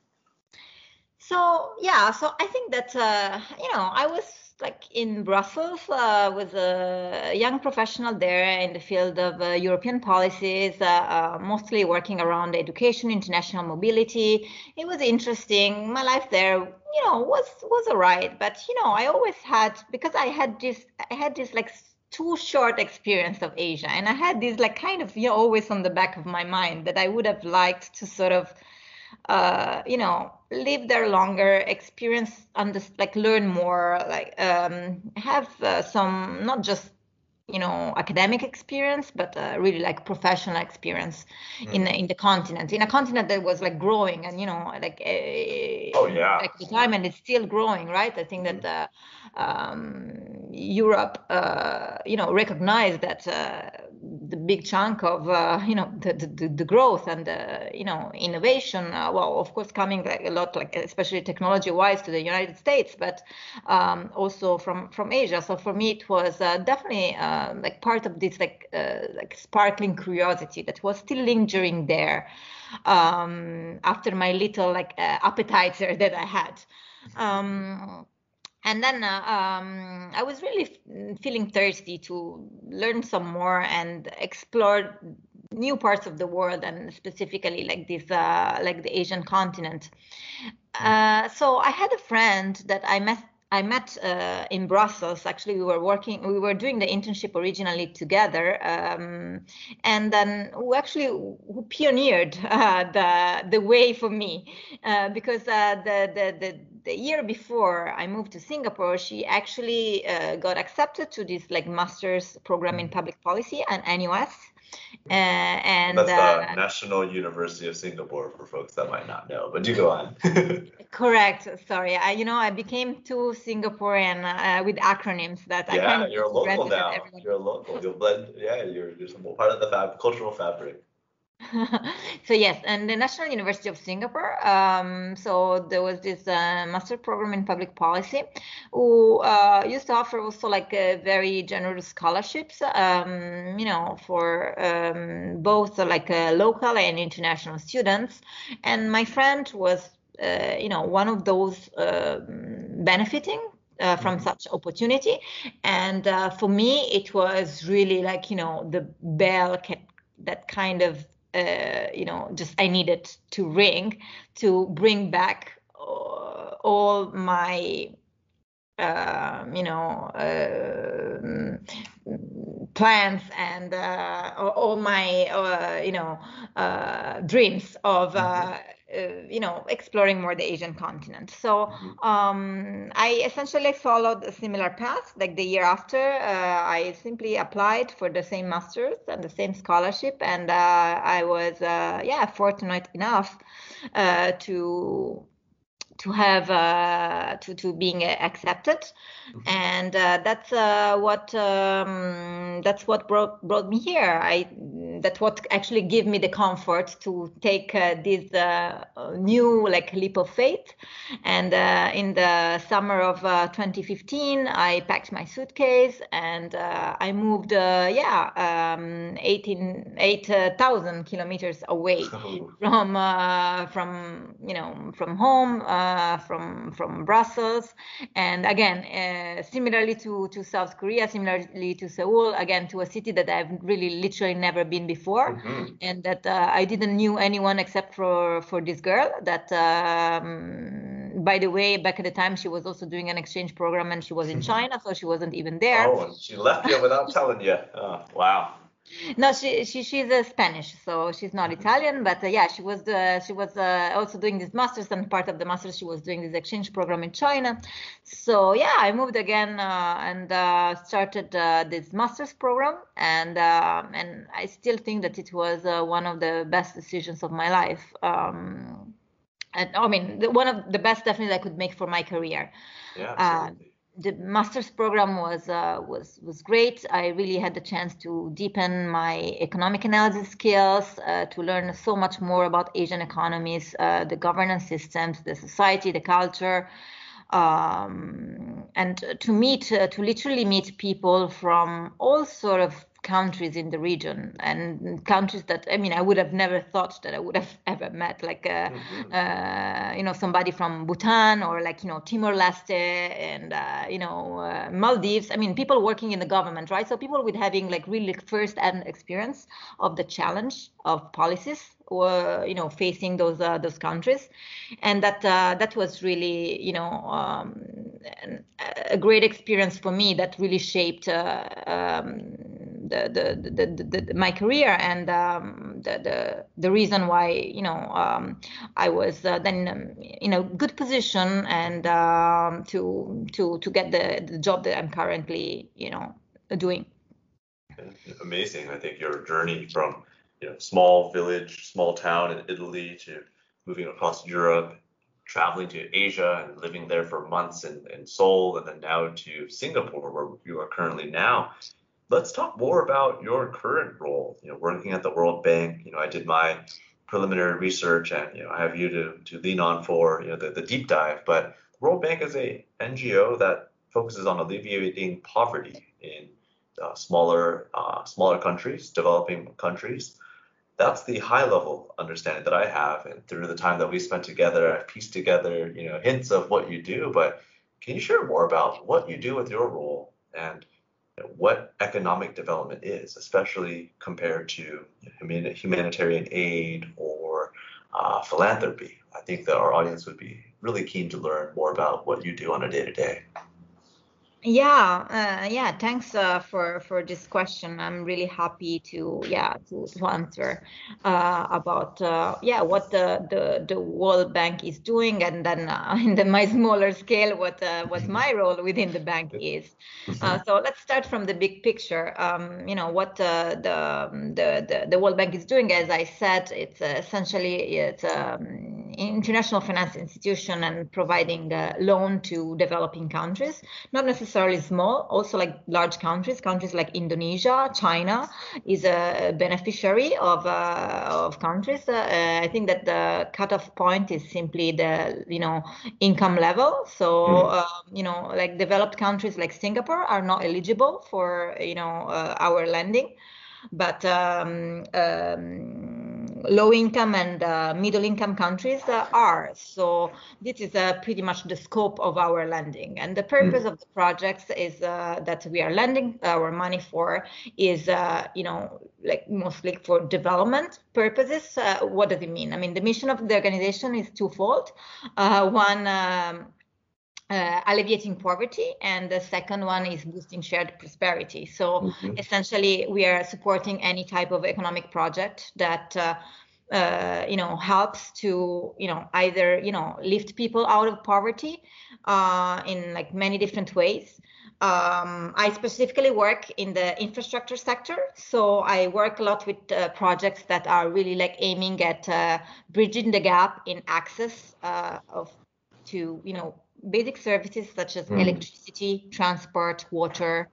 So yeah, so I think that uh, you know I was like in Brussels uh, with a young professional there in the field of uh, European policies, uh, uh mostly working around education, international mobility. It was interesting. My life there, you know, was was alright, but you know, I always had because I had this I had this like too short experience of Asia. And I had this like kind of you know, always on the back of my mind that I would have liked to sort of uh, you know live there longer, experience under like learn more, like um, have uh, some not just you know academic experience but uh, really like professional experience mm. in in the continent in a continent that was like growing and you know like uh, oh yeah like the time and it's still growing right i think that mm. uh, um, europe uh, you know recognized that uh, the big chunk of uh, you know the, the, the growth and the you know innovation uh, well of course coming like a lot like especially technology wise to the united states but um, also from from asia so for me it was uh, definitely uh, like part of this like uh, like sparkling curiosity that was still lingering there um, after my little like uh, appetizer that i had um, and then uh, um, I was really f- feeling thirsty to learn some more and explore new parts of the world and specifically like this uh, like the Asian continent. Mm. Uh, so I had a friend that I met I met uh, in Brussels. Actually, we were working, we were doing the internship originally together, um, and then who actually who pioneered (laughs) uh, the the way for me, uh, because uh, the, the the the year before I moved to Singapore, she actually uh, got accepted to this like master's program in public policy at NUS. Uh, and that's the uh, National University of Singapore for folks that might not know. But do go on. (laughs) correct. Sorry, I, you know I became too Singaporean uh, with acronyms that yeah, I kind of you're a local now. You're a local. You'll blend. Yeah, you're you're part of the fab, cultural fabric. (laughs) so yes, and the National University of Singapore. Um, so there was this uh, master program in public policy, who uh, used to offer also like very generous scholarships. Um, you know, for um, both like uh, local and international students. And my friend was, uh, you know, one of those um, benefiting uh, from mm-hmm. such opportunity. And uh, for me, it was really like, you know, the bell that kind of, uh, you know, just I needed to ring to bring back all my uh, you know uh, plans and all my you know dreams of mm-hmm. Uh, Uh, you know exploring more the asian continent so mm-hmm. um, i essentially followed a similar path like the year after uh, i simply applied for the same masters and the same scholarship and uh, i was yeah fortunate enough to to have uh, to to being accepted, mm-hmm. and uh, that's uh, what um, that's what brought brought me here. I that's what actually gave me the comfort to take uh, this uh, new like leap of faith. And uh, in the summer of 2015, I packed my suitcase and I moved. yeah, um, 18 8,000 kilometers away oh. (laughs) from from you know from home. Uh, from from Brussels, and again, uh, similarly to to South Korea, similarly to Seoul, again to a city that I've really literally never been before, mm-hmm. and that uh, I didn't knew anyone except for for this girl. That, um, by the way, back at the time she was also doing an exchange program, and she was in. (laughs) China, so she wasn't even there. Oh, she left you without telling you. Oh, wow. No, she, she she's a Spanish, so she's not Italian. But uh, yeah, she was uh, she was uh, also doing this masters, and part of the masters she was doing this exchange program in China. So yeah, I moved again uh, and uh, started uh, this masters program, and and I still think that it was one of the best decisions of my life. Um, and I mean, one of the best definitely I could make for my career. Yeah, absolutely the master's program was uh, was was great. I really had the chance to deepen my economic analysis skills, uh, to learn so much more about Asian economies, uh, the governance systems, the society, the culture, um, and to meet uh, to literally meet people from all sort of countries in the region and countries that I mean I would have never thought that I would have (laughs) ever met like uh, mm-hmm. uh, you know somebody from Bhutan or like you know Timor Leste and uh, you know uh, Maldives. I mean people working in the government right? So people with having like really first hand experience of the challenge of policies or you know facing those uh, those countries. And that uh, that was really you know um, a great experience for me that really shaped um, the, the, the, the, my career and um, the, the the reason why you know um, I was uh, then um, in a good position and um, to to to get the, the job that I'm currently you know doing. Amazing! I think your journey from you know small village, small town in Italy to moving across Europe, traveling to Asia and living there for months in, in Seoul, and then now to Singapore, where you are currently now let's talk more about your current role. You know, working at the World Bank. You know, I did my preliminary research, and you know, I have you to to lean on for you know the, the deep dive. But the World Bank is a NGO that focuses on alleviating poverty in uh, smaller uh, smaller countries, developing countries. That's the high level understanding that I have, and through the time that we spent together, I've pieced together you know hints of what you do. But can you share more about what you do with your role and what economic development is, especially compared to humanitarian aid or uh, philanthropy. I think that our audience would be really keen to learn more about what you do on a day to day. Yeah, uh, yeah. Thanks uh, for for this question. I'm really happy to yeah to, to answer uh, about uh, yeah what the, the the World Bank is doing, and then uh, (laughs) in the, my smaller scale, what uh, what mm-hmm. my role within the bank is. Mm-hmm. so let's start from the big picture. Um, you know what the, the the the World Bank is doing. As I said, it's essentially it's um, international finance institution and providing a loan to developing countries, not necessarily small, also like large countries, countries like Indonesia, China is a beneficiary of uh, of countries. Uh, I think that the cutoff point is simply the you know income level. So mm. uh, you know like developed countries like Singapore are not eligible for you know uh, our lending, but um, um, low income and uh, middle income countries uh, are. So this is uh, pretty much the scope of our lending. And the purpose mm. of the projects is uh, that we are lending our money for is, uh, you know, like mostly for development purposes. Uh, what does it mean? I mean, the mission of the organization is twofold. one, um, uh, alleviating poverty, and the second one is boosting shared prosperity. So mm-hmm. essentially, we are supporting any type of economic project that. Uh, uh, you know helps to you know either you know lift people out of poverty uh, in like many different ways um, I specifically work in the infrastructure sector, so I work a lot with uh, projects that are really like aiming at uh, bridging the gap in access uh, of to you know basic services such as mm. electricity, transport, water,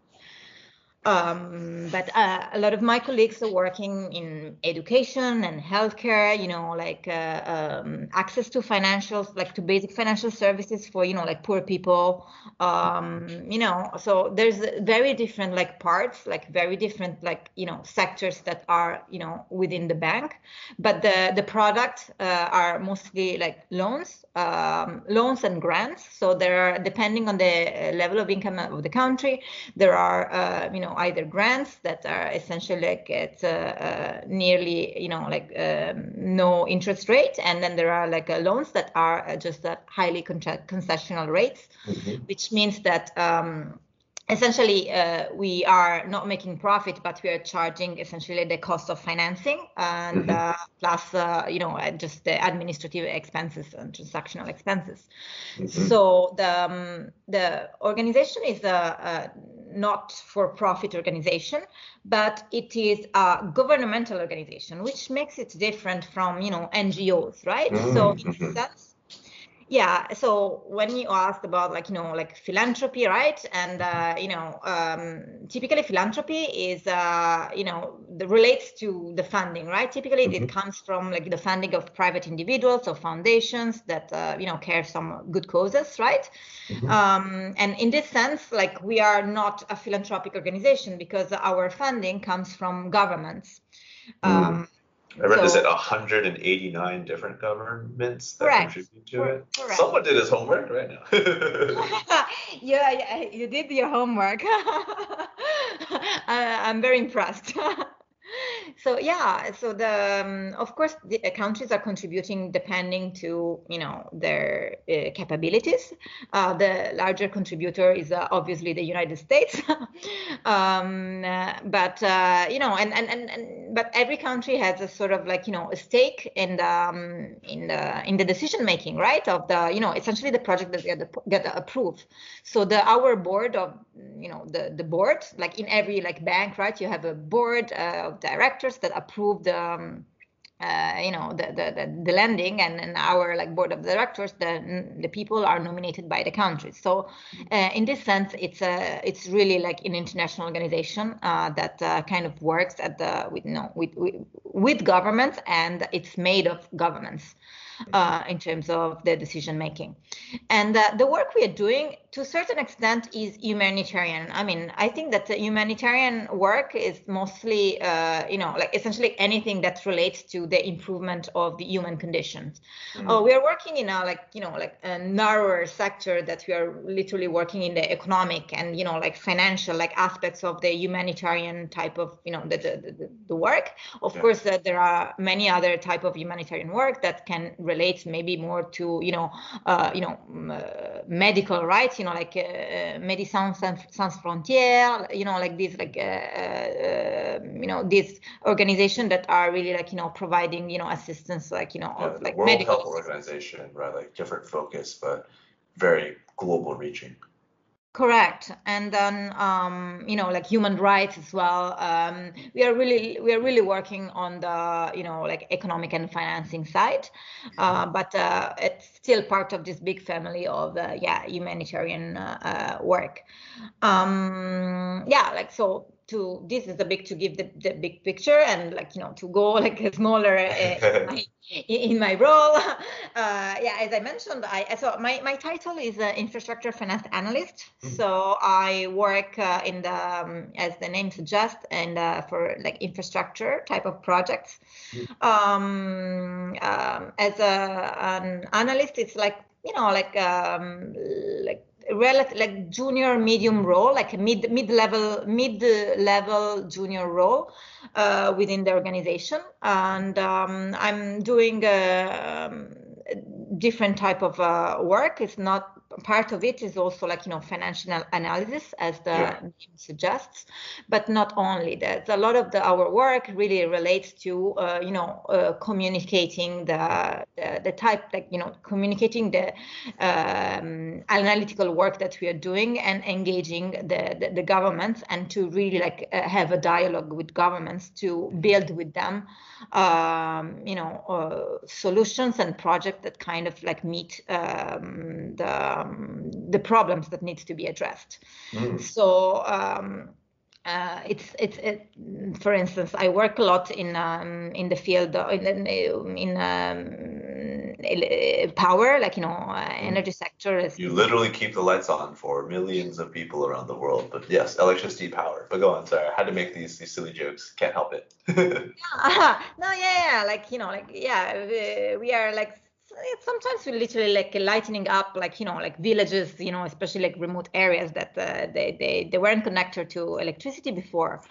um, but uh, a lot of my colleagues are working in education and healthcare, you know, like uh, um, access to financials, like to basic financial services for, you know, like poor people, um, you know, so there's very different like parts, like very different like, you know, sectors that are, you know, within the bank. But the, the product uh, are mostly like loans, um, loans and grants. So there are, depending on the level of income of the country, there are, uh, you know, either grants that are essentially like at uh, uh, nearly you know like um, no interest rate and then there are like uh, loans that are uh, just at highly con- concessional rates mm-hmm. which means that um, essentially uh, we are not making profit but we are charging essentially the cost of financing and mm-hmm. uh, plus uh, you know uh, just the administrative expenses and transactional expenses mm-hmm. so the um, the organization is a, a not for profit organization but it is a governmental organization which makes it different from you know ngos right mm-hmm. so in sense yeah so when you asked about like you know like philanthropy right and uh, you know um, typically philanthropy is uh, you know the, relates to the funding right typically mm-hmm. it comes from like the funding of private individuals or foundations that uh, you know care some good causes right mm-hmm. um, and in this sense like we are not a philanthropic organization because our funding comes from governments mm. um, I read so, this at 189 different governments that correct, contribute to it. Correct. Someone did his homework right now. (laughs) (laughs) yeah, yeah, you did your homework. (laughs) I, I'm very impressed so yeah so the um, of course the uh, countries are contributing depending to you know their uh, capabilities. Uh, the larger contributor is uh, obviously the united states. (laughs) Um, uh, but uh, you know and, and and and but every country has a sort of like you know a stake in the um, in the in the decision making right of the you know essentially the project that get, get approved so the our board of you know the the board like in every like bank right you have a board of directors that approve the um, uh, you know the, the the, lending and, and our like board of directors the the people are nominated by the countries so uh, in this sense it's a it's really like an international organization uh, that uh, kind of works at the with you know with, with, with governments and it's made of governments uh, in terms of the decision making. And uh, the work we are doing, to a certain extent, is humanitarian. I mean, I think that the humanitarian work is mostly, uh, you know, like essentially anything that relates to the improvement of the human conditions. Mm-hmm. we are working in a like, you know, like a narrower sector that we are literally working in the economic and, you know, like financial like aspects of the humanitarian type of, you know, the the, the, the work. Of yeah. course, uh, there are many other type of humanitarian work that can relates maybe more to you know uh, you know uh, medical rights you know like uh, Médecins Sans Frontières you know like these like uh, uh, you know these organizations that are really like you know providing you know assistance like you know yeah, like World medical Health Organization right like different focus but very global reaching Correct, and then um, you know, like human rights as well. Um, we are really we are really working on the you know like economic and financing side, uh, but uh, it's still part of this big family of uh, yeah humanitarian uh, uh, work. Um, yeah, like so to this is a big to give the, the big picture and like you know to go (laughs) like a smaller uh, in, my, (laughs) in, my, role (laughs) uh, yeah as i mentioned i so my, my title is uh, infrastructure finance analyst mm-hmm. so i work uh, in the um, as the name suggests and uh, for like infrastructure type of projects mm-hmm. um, um, as a, an analyst it's like you know like um, like relative like junior medium role like a mid mid level mid level junior role uh, within the organization. And um, i'm doing a, um, different type of uh, work. It's not part of it is also like you know financial analysis as the yeah. name suggests but not only that a lot of the our work really relates to uh, you know uh, communicating the, the, the type like you know communicating the um, analytical work that we are doing and engaging the the, the governments and to really like uh, have a dialogue with governments to build with them um, you know uh, solutions and projects that kind of like meet um, the um, the problems that needs to be addressed. Mm. So um, uh, it's it's it, for instance, I work a lot in um, in the field uh, in in um, power, like you know, uh, mm. energy sector. Is, you literally keep the lights on for millions of people around the world. But yes, electricity, power. But go on. Sorry, I had to make these these silly jokes. Can't help it. (laughs) yeah, (laughs) no, yeah, yeah, like you know, like yeah, we are like sometimes we're literally like lightening up like you know like villages you know especially like remote areas that uh, they, they they weren't connected to electricity before.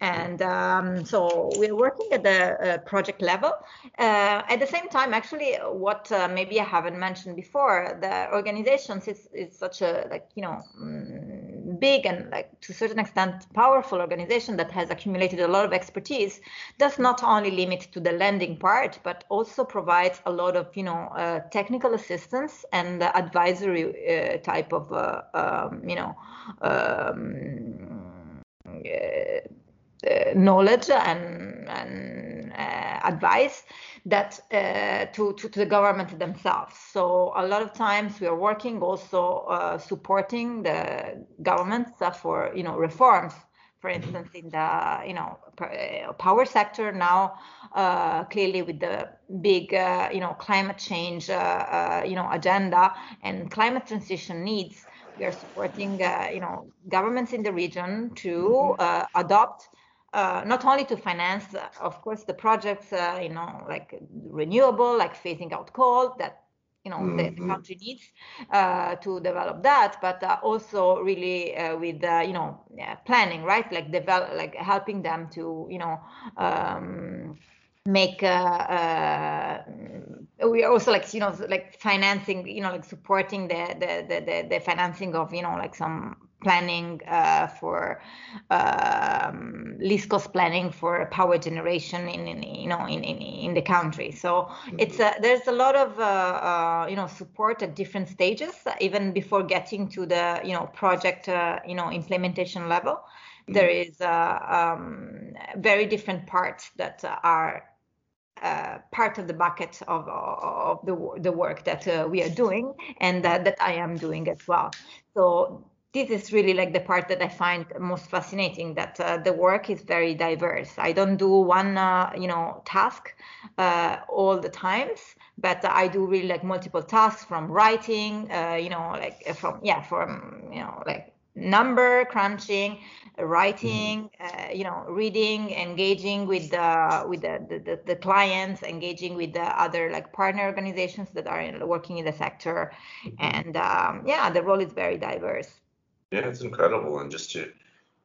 And um, so we're working at the uh, project level. Uh, at the same time actually what uh, maybe i haven't mentioned before the organizations is, is such a like you know mm, big and like to a certain extent powerful organization that has accumulated a lot of expertise does not only limit to the lending part but also provides a lot of you know uh, technical assistance and advisory uh, type of uh, um, you know um, uh, knowledge and, and advice that uh, to, to, to, the government themselves. So a lot of times we are working also uh, supporting the governments for you know reforms for instance, in the you know uh, power sector now, uh, clearly with the big uh, you know climate change uh, uh you know agenda and climate transition needs, we are supporting uh, you know governments in the region to mm-hmm. Adopt. not only to finance, of course, the projects, you know, like renewable, like phasing out coal, that you know mm-hmm. the, the, mm-hmm. country needs uh, to develop that but uh, also really uh, with you know planning right like develop like helping them to you know um, make uh, uh, we are also like you know like financing you know like supporting the the the, the financing of you know like some planning uh, for um, least cost planning for power generation in, in you know in, in, in the country. So mm-hmm. it's a, there's a lot of uh, uh, you know support at different stages, even before getting to the you know project uh, you know implementation level. Mm-hmm. There is uh, um, very different parts that are uh, part of the bucket of, of the, the work that uh, we are doing and uh, that I am doing as well. So this is really like the part that I find most fascinating. That uh, the work is very diverse. I don't do one, uh, you know, task uh, all the times, but I do really like multiple tasks from writing, uh, you know, like from yeah, from you know, like number crunching, writing, uh, you know, reading, engaging with the with the, the, the clients, engaging with the other like partner organizations that are in, working in the sector, mm-hmm. and um, yeah, the role is very diverse. Yeah, it's incredible. And just to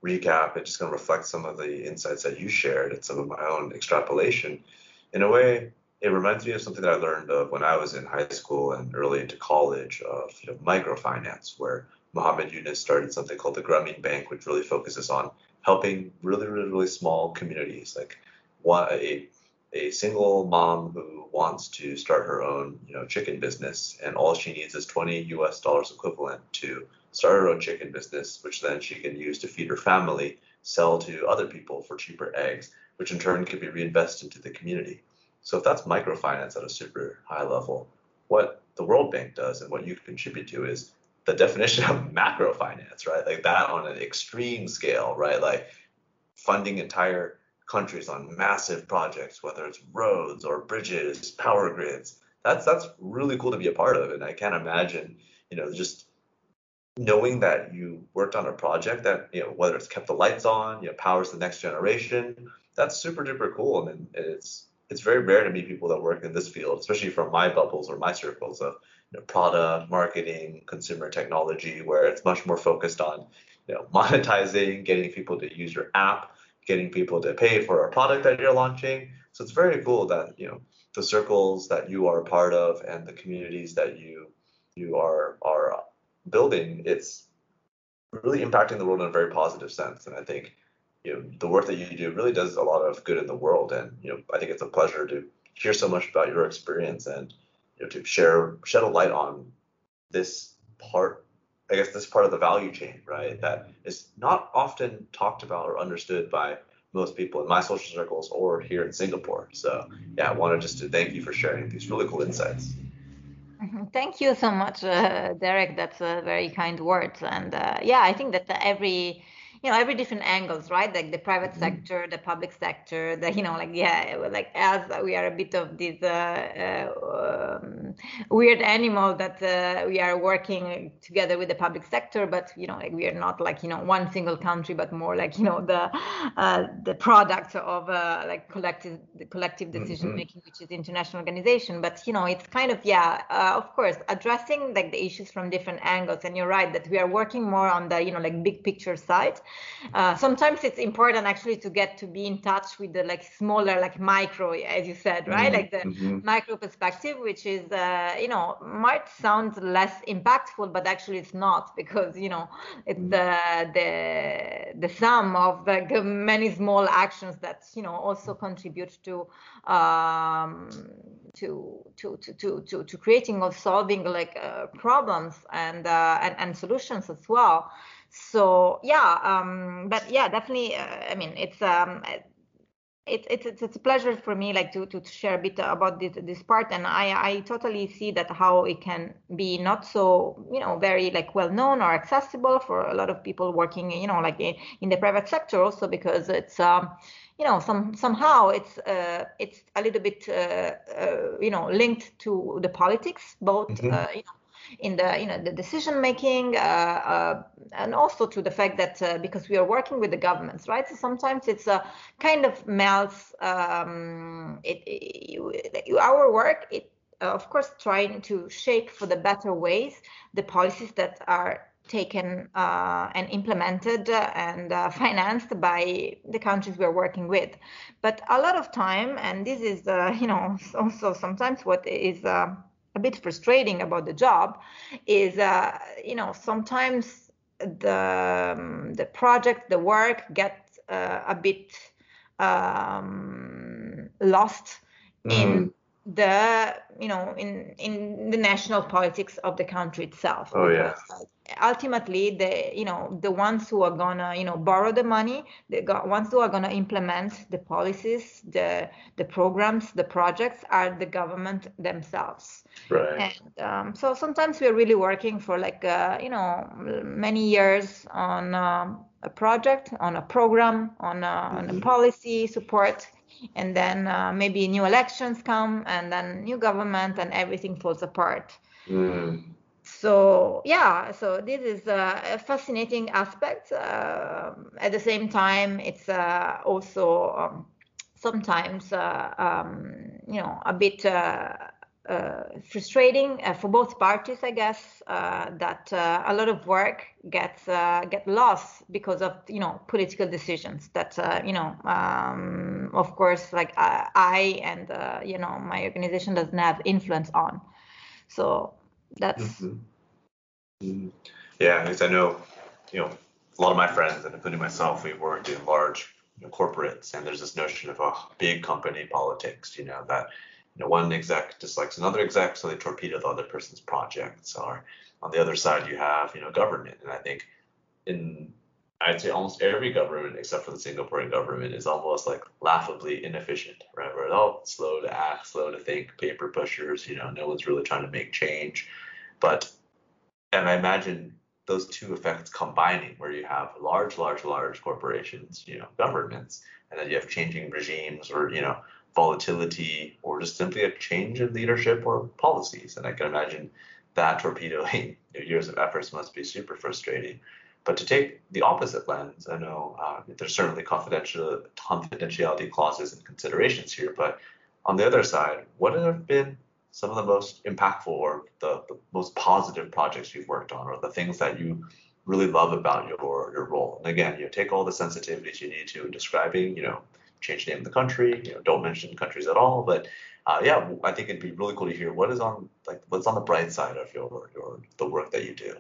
recap, it's just going to reflect some of the insights that you shared and some of my own extrapolation. In a way, it reminds me of something that I learned of when I was in high school and early into college of you know, microfinance, where Muhammad Yunus started something called the Grameen Bank, which really focuses on helping really, really, really small communities, like one, a, a single mom who wants to start her own, you know, chicken business, and all she needs is 20 U.S. dollars equivalent to start her own chicken business, which then she can use to feed her family, sell to other people for cheaper eggs, which in turn can be reinvested into the community. So if that's microfinance at a super high level, what the World Bank does and what you contribute to is the definition of (laughs) macrofinance, right? Like that on an extreme scale, right? Like funding entire countries on massive projects, whether it's roads or bridges, power grids. That's that's really cool to be a part of, and I can't imagine, you know, just knowing that you worked on a project that you know whether it's kept the lights on, you know, powers the next generation. That's super duper cool, and it's it's very rare to meet people that work in this field, especially from my bubbles or my circles of you know, product, marketing, consumer technology, where it's much more focused on you know (laughs) monetizing, getting people to use your app, getting people to pay for a product that you're launching. So it's very cool that you know the circles that you are a part of and the communities that you you are are building. It's really impacting the world in a very positive sense, and I think you know the work that you do really does a lot of good in the world. And you know I think it's a pleasure to hear so much about your experience and you know to share shed a light on this part I guess this part of the value chain, right? That is not often talked about or understood by most people in my social circles or here in Singapore. So yeah, I wanted just to thank you for sharing these really cool insights. (laughs) Thank you so much, uh, Derek. That's a very kind words. And uh, yeah, I think that every you know every different angles right like the private mm-hmm. sector the public sector the you know like yeah like as we are a bit of this uh, uh, um, weird animal that uh, we are working together with the public sector but you know like we are not like you know one single country but more like you know the uh, the product of uh, like collective the collective decision mm-hmm. making which is international organization but you know it's kind of yeah uh, of course addressing like the issues from different angles and you're right that we are working more on the you know like big picture side uh, sometimes it's important actually to get to be in touch with the like smaller like micro as you said right mm-hmm. like the mm-hmm. micro perspective which is uh, you know might sound less impactful but actually it's not because you know it's mm-hmm. the the the sum of the many small actions that you know also contribute to um, to, to, to, to, to creating or solving like uh, problems and, uh, and and solutions as well so yeah um but yeah definitely uh, i mean it's um it, it, it's it's a pleasure for me like to to share a bit about this this part and i i totally see that how it can be not so you know very like well known or accessible for a lot of people working you know like in, in the private sector also because it's um you know some somehow it's uh, it's a little bit uh, uh, you know linked to the politics both mm-hmm. Uh, you know in the you know the decision making uh, uh, and also to the fact that uh, because we are working with the governments right so sometimes it's a kind of melts um, it, it, our work it of course trying to shape for the better ways the policies that are taken uh, and implemented and uh, financed by the countries we're working with. But a lot of time, and this is, uh, (laughs) you know, also sometimes what is a bit frustrating about the job is uh, you know sometimes the um, the project the work gets uh, a bit um, lost mm. in the you know in in the national politics of the country itself oh yeah ultimately the you know the ones who are gonna you know borrow the money the ones who are gonna implement the policies the the programs the projects are the government themselves right and um, so sometimes we're really working for like uh, you know many years on uh, a project on a program on a, mm-hmm. on a mm-hmm. policy support and then uh, maybe new elections come and then new government and everything falls apart. Mm. So yeah so this is a fascinating aspect uh, at the same time it's uh, also um, sometimes uh, um, you know a bit uh, frustrating uh, for both parties i guess that a lot of work gets get lost because of you know political decisions that you know um, of course like I, I and you know my organization doesn't have influence on so that's mm-hmm. Mm-hmm. Yeah, because I know, you know, a lot of my friends, and including myself, we worked in large you know, corporates, and there's this notion of a oh, big company politics. You know that you know one exec dislikes another exec, so they torpedo the other person's projects. Or on the other side, you have you know government, and I think in I'd say almost every government except for the Singaporean government is almost like laughably inefficient, right? Where oh, they're all slow to act, slow to think, paper pushers, you know, no one's really trying to make change. But and I imagine those two effects combining, where you have large, large, large corporations, you know, governments, and then you have changing regimes or you know volatility or just simply a change in leadership or policies. And I can imagine that torpedoing (laughs) years of efforts must be super frustrating. But to take the opposite lens, I know uh, there's certainly confidential confidentiality clauses and considerations here, but on the other side, what have been some of the most impactful or the, the most positive projects you've worked on, or the things that you really love about your your role? And again, you know, take all the sensitivities you need to in describing, you know, change the name of the country, you know, don't mention countries at all, but uh, yeah, I think it'd be really cool to hear what is on like what's on the bright side of your your the work that you do.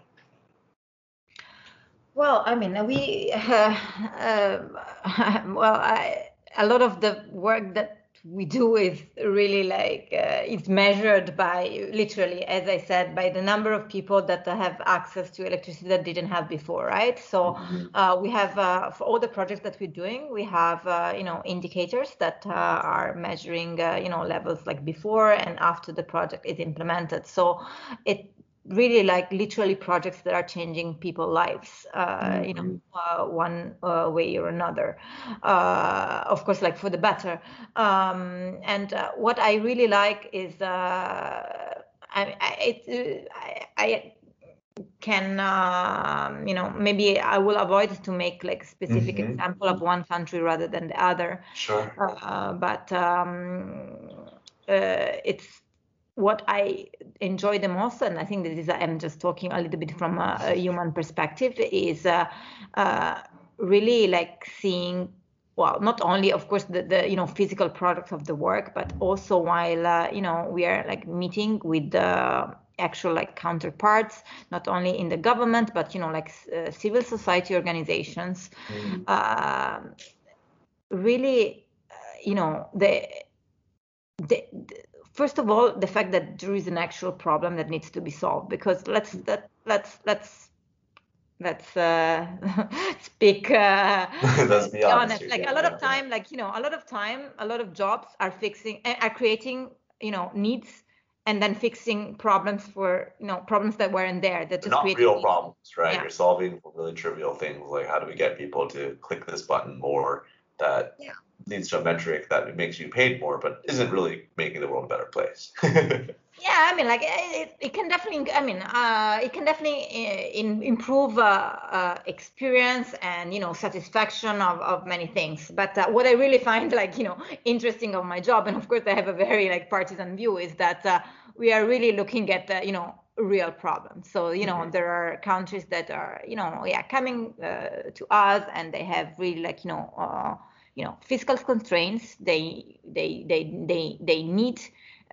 Well, I mean, we, uh, (laughs) uh, (laughs) well, I, a lot of the work that we do is really like uh, it's measured by literally as i said by the number of people that have access to electricity that didn't have before right so mm-hmm. uh, we have uh, for all the projects that we're doing we have uh, you know indicators that uh, are measuring uh, you know levels like before and after the project is implemented so it really like literally projects that are changing people's lives uh, mm-hmm. you know mm-hmm. uh, one uh, way or another uh, of course like for the better um, and uh, what i really like is uh, I, I, it, I, I can um, you know maybe i will avoid to make like specific mm-hmm. example of one country rather than the other sure but um, it's what I enjoy the most, and I think this is I'm just talking a little bit from a, a human perspective, is uh, uh, really like seeing well not only of course the, the you know physical products of the work but also while uh, you know we are like meeting with the actual like counterparts not only in the government but you know like uh, civil society organizations mm-hmm. really uh, you know the, the, the first of all the fact that there is an actual problem that needs to be solved because let's that let's let's let's uh, (laughs) speak uh, (laughs) let's be honest, honest. like a lot of time like you know a lot of time a lot of jobs are fixing are creating you know needs and then fixing problems for you know problems that weren't there that just not real needs. problems right? You're solving really trivial things like how do we get people to click this button more that yeah leads to a metric that makes you paid more, but isn't really making the world a better place. (laughs) yeah, I mean, like it, it can definitely, I mean, uh, it can definitely uh, in, improve uh, uh, experience and you know satisfaction of, of many things. But uh, what I really find (laughs) like you know interesting of my job, and of course I have a very like partisan view, is that uh, we are really looking at the, you know real problems. So you know mm-hmm. there are countries that are you know yeah coming to us and they have really like you know you know fiscal constraints they they they they they need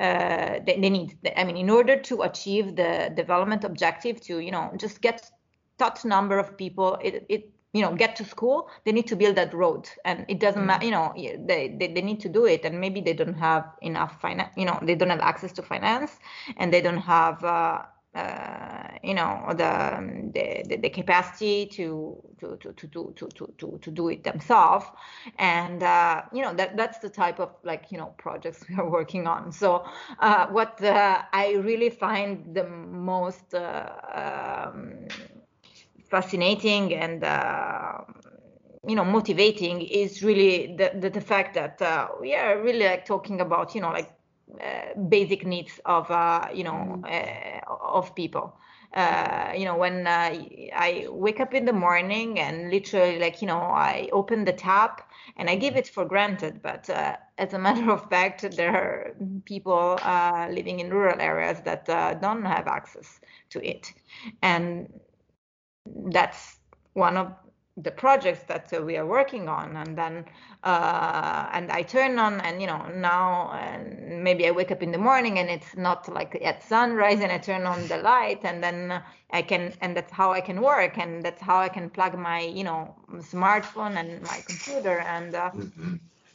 uh, they, they need i mean in order to achieve the development objective to you know just get tot number of people it, it you know get to school they need to build that road and it doesn't matter mm. you know they, they, they need to do it and maybe they don't have enough finance you know they don't have access to finance and they don't have uh, uh, you know the, the the capacity to to to to to to to, to do it themselves. And uh, you know that that's the type of like you know projects (laughs) we are working on. So uh, what uh, i really find the most uh, um, fascinating and uh, you know motivating is really the, the, the fact that we are really like talking about you know like Uh, basic needs of uh, you know mm. uh, of people. Uh, you know, when uh, I wake up in the morning and literally, like you know, I open the tap and I give mm-hmm. it for granted. But as a matter of fact, there are people living in rural areas that don't have access to it, and that's one of the projects that uh, we are working on and then uh, and i turn on and you know now and maybe i wake up in the morning and it's not like at sunrise and i turn on the light and then i can and that's how i can work and that's how i can plug my you know smartphone and my computer and uh, mm-hmm.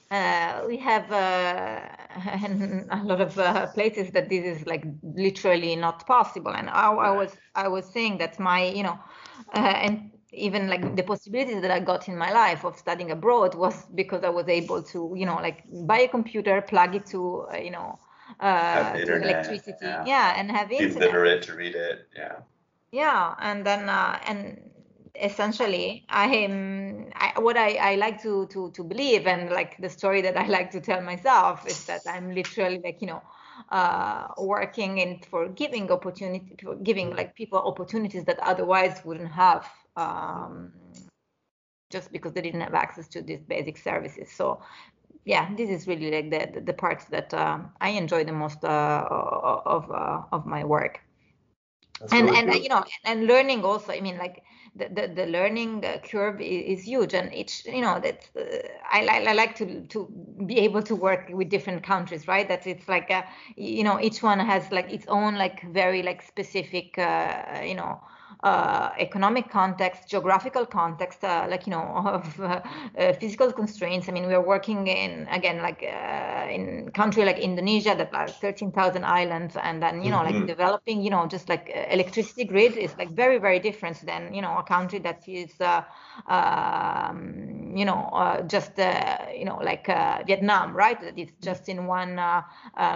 Uh, we have uh, (laughs) a lot of uh, places that this is like literally not possible and I, I was i was saying that my you know and even like the possibilities that I got in my life of studying abroad was because I was able to, you know, like buy a computer, plug it to, uh, you know, uh, to electricity, yeah. yeah. and have internet. Literate to read it, yeah. Yeah, and then uh, and essentially i am I, what I, I like to, to to believe and like the story that i (laughs) like to tell myself is that i'm literally like you know uh, working in for giving opportunity for giving like people opportunities that otherwise wouldn't have um, just because they didn't have access to these basic services. So yeah this is really like the the, parts that uh, i enjoy the most uh, of uh, of my work. That's and really and cool. you know and learning also i mean like the, the, the learning uh, curve is, is, huge. And each you know that uh, I, I like to to be able to work with different countries right? That it's like a, you know each one has like its own like very like specific uh, you know uh, economic context, geographical context, uh, like you know, (laughs) of uh, uh, physical constraints. I mean, we are working in again like uh, in country like Indonesia that are 13,000 islands, and then you know mm-hmm. like developing you know just like electricity grid is like very very different than you know a country that is um, you know just you know like Vietnam, right? That is just in one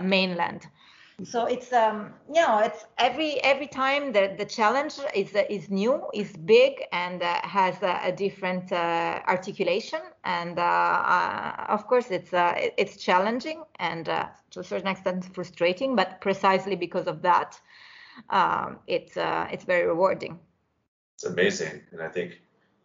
mainland so it's um you know it's every every time the the challenge is uh, is new is big and uh, has a, a different uh, articulation. And uh, uh of course it's uh, it's challenging and to a certain extent frustrating but precisely because of that um, it's it's very rewarding. It's amazing. And i think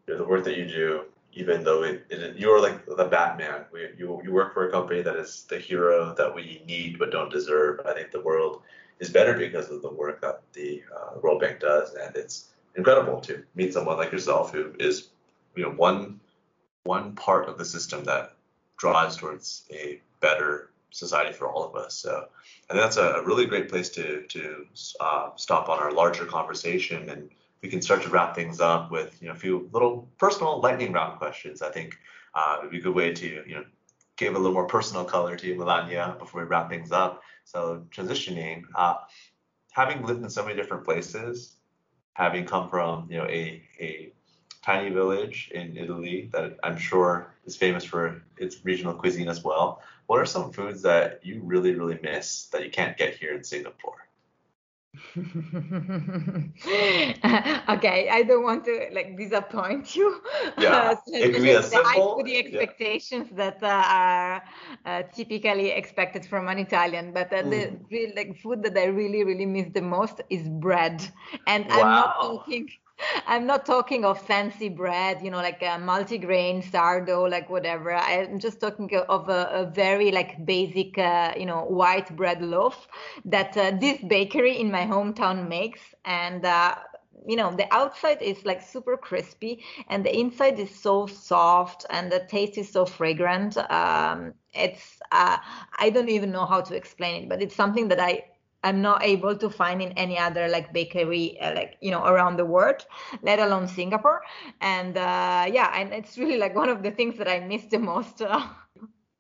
you know, the work that you do even though it, it, you're like the Batman. We, you you work for a company that is the hero that we need but don't deserve. I think the world is better because of the work that the uh, World Bank does, and it's incredible to meet someone like yourself who is you know one one part of the system that drives towards a better society for all of us. So I think that's a, really great place to to uh, stop on our larger conversation and we can start to wrap things up with you know a few little personal lightning round questions. I think uh, would be a good way to you know give a little more personal color to Melania before we wrap things up. So transitioning, uh, having lived in so many different places, having come from you know a a tiny village in Italy that I'm sure is famous for its regional cuisine as well. What are some foods that you really really miss that you can't get here in Singapore? (laughs) okay, I don't want to like disappoint you. Yeah, uh, it could simple. the expectations yeah. that uh, are uh, typically expected from an Italian, but uh, mm. the real, like food that I really really miss the most is bread, and wow. I'm not talking (laughs) I'm not talking of fancy bread, you know, like a multigrain sourdough, like whatever. I'm just talking of a, a very like basic, uh, you know, white bread loaf that uh, this bakery in my hometown makes, and uh, you know the outside is like super crispy and the inside is so soft and the taste is so fragrant um, it's uh, i don't even know how to explain it but it's something that i I'm not able to find in any other like bakery uh, like you know around the world, let alone Singapore. And uh, yeah, and it's really like one of the things that I miss the most.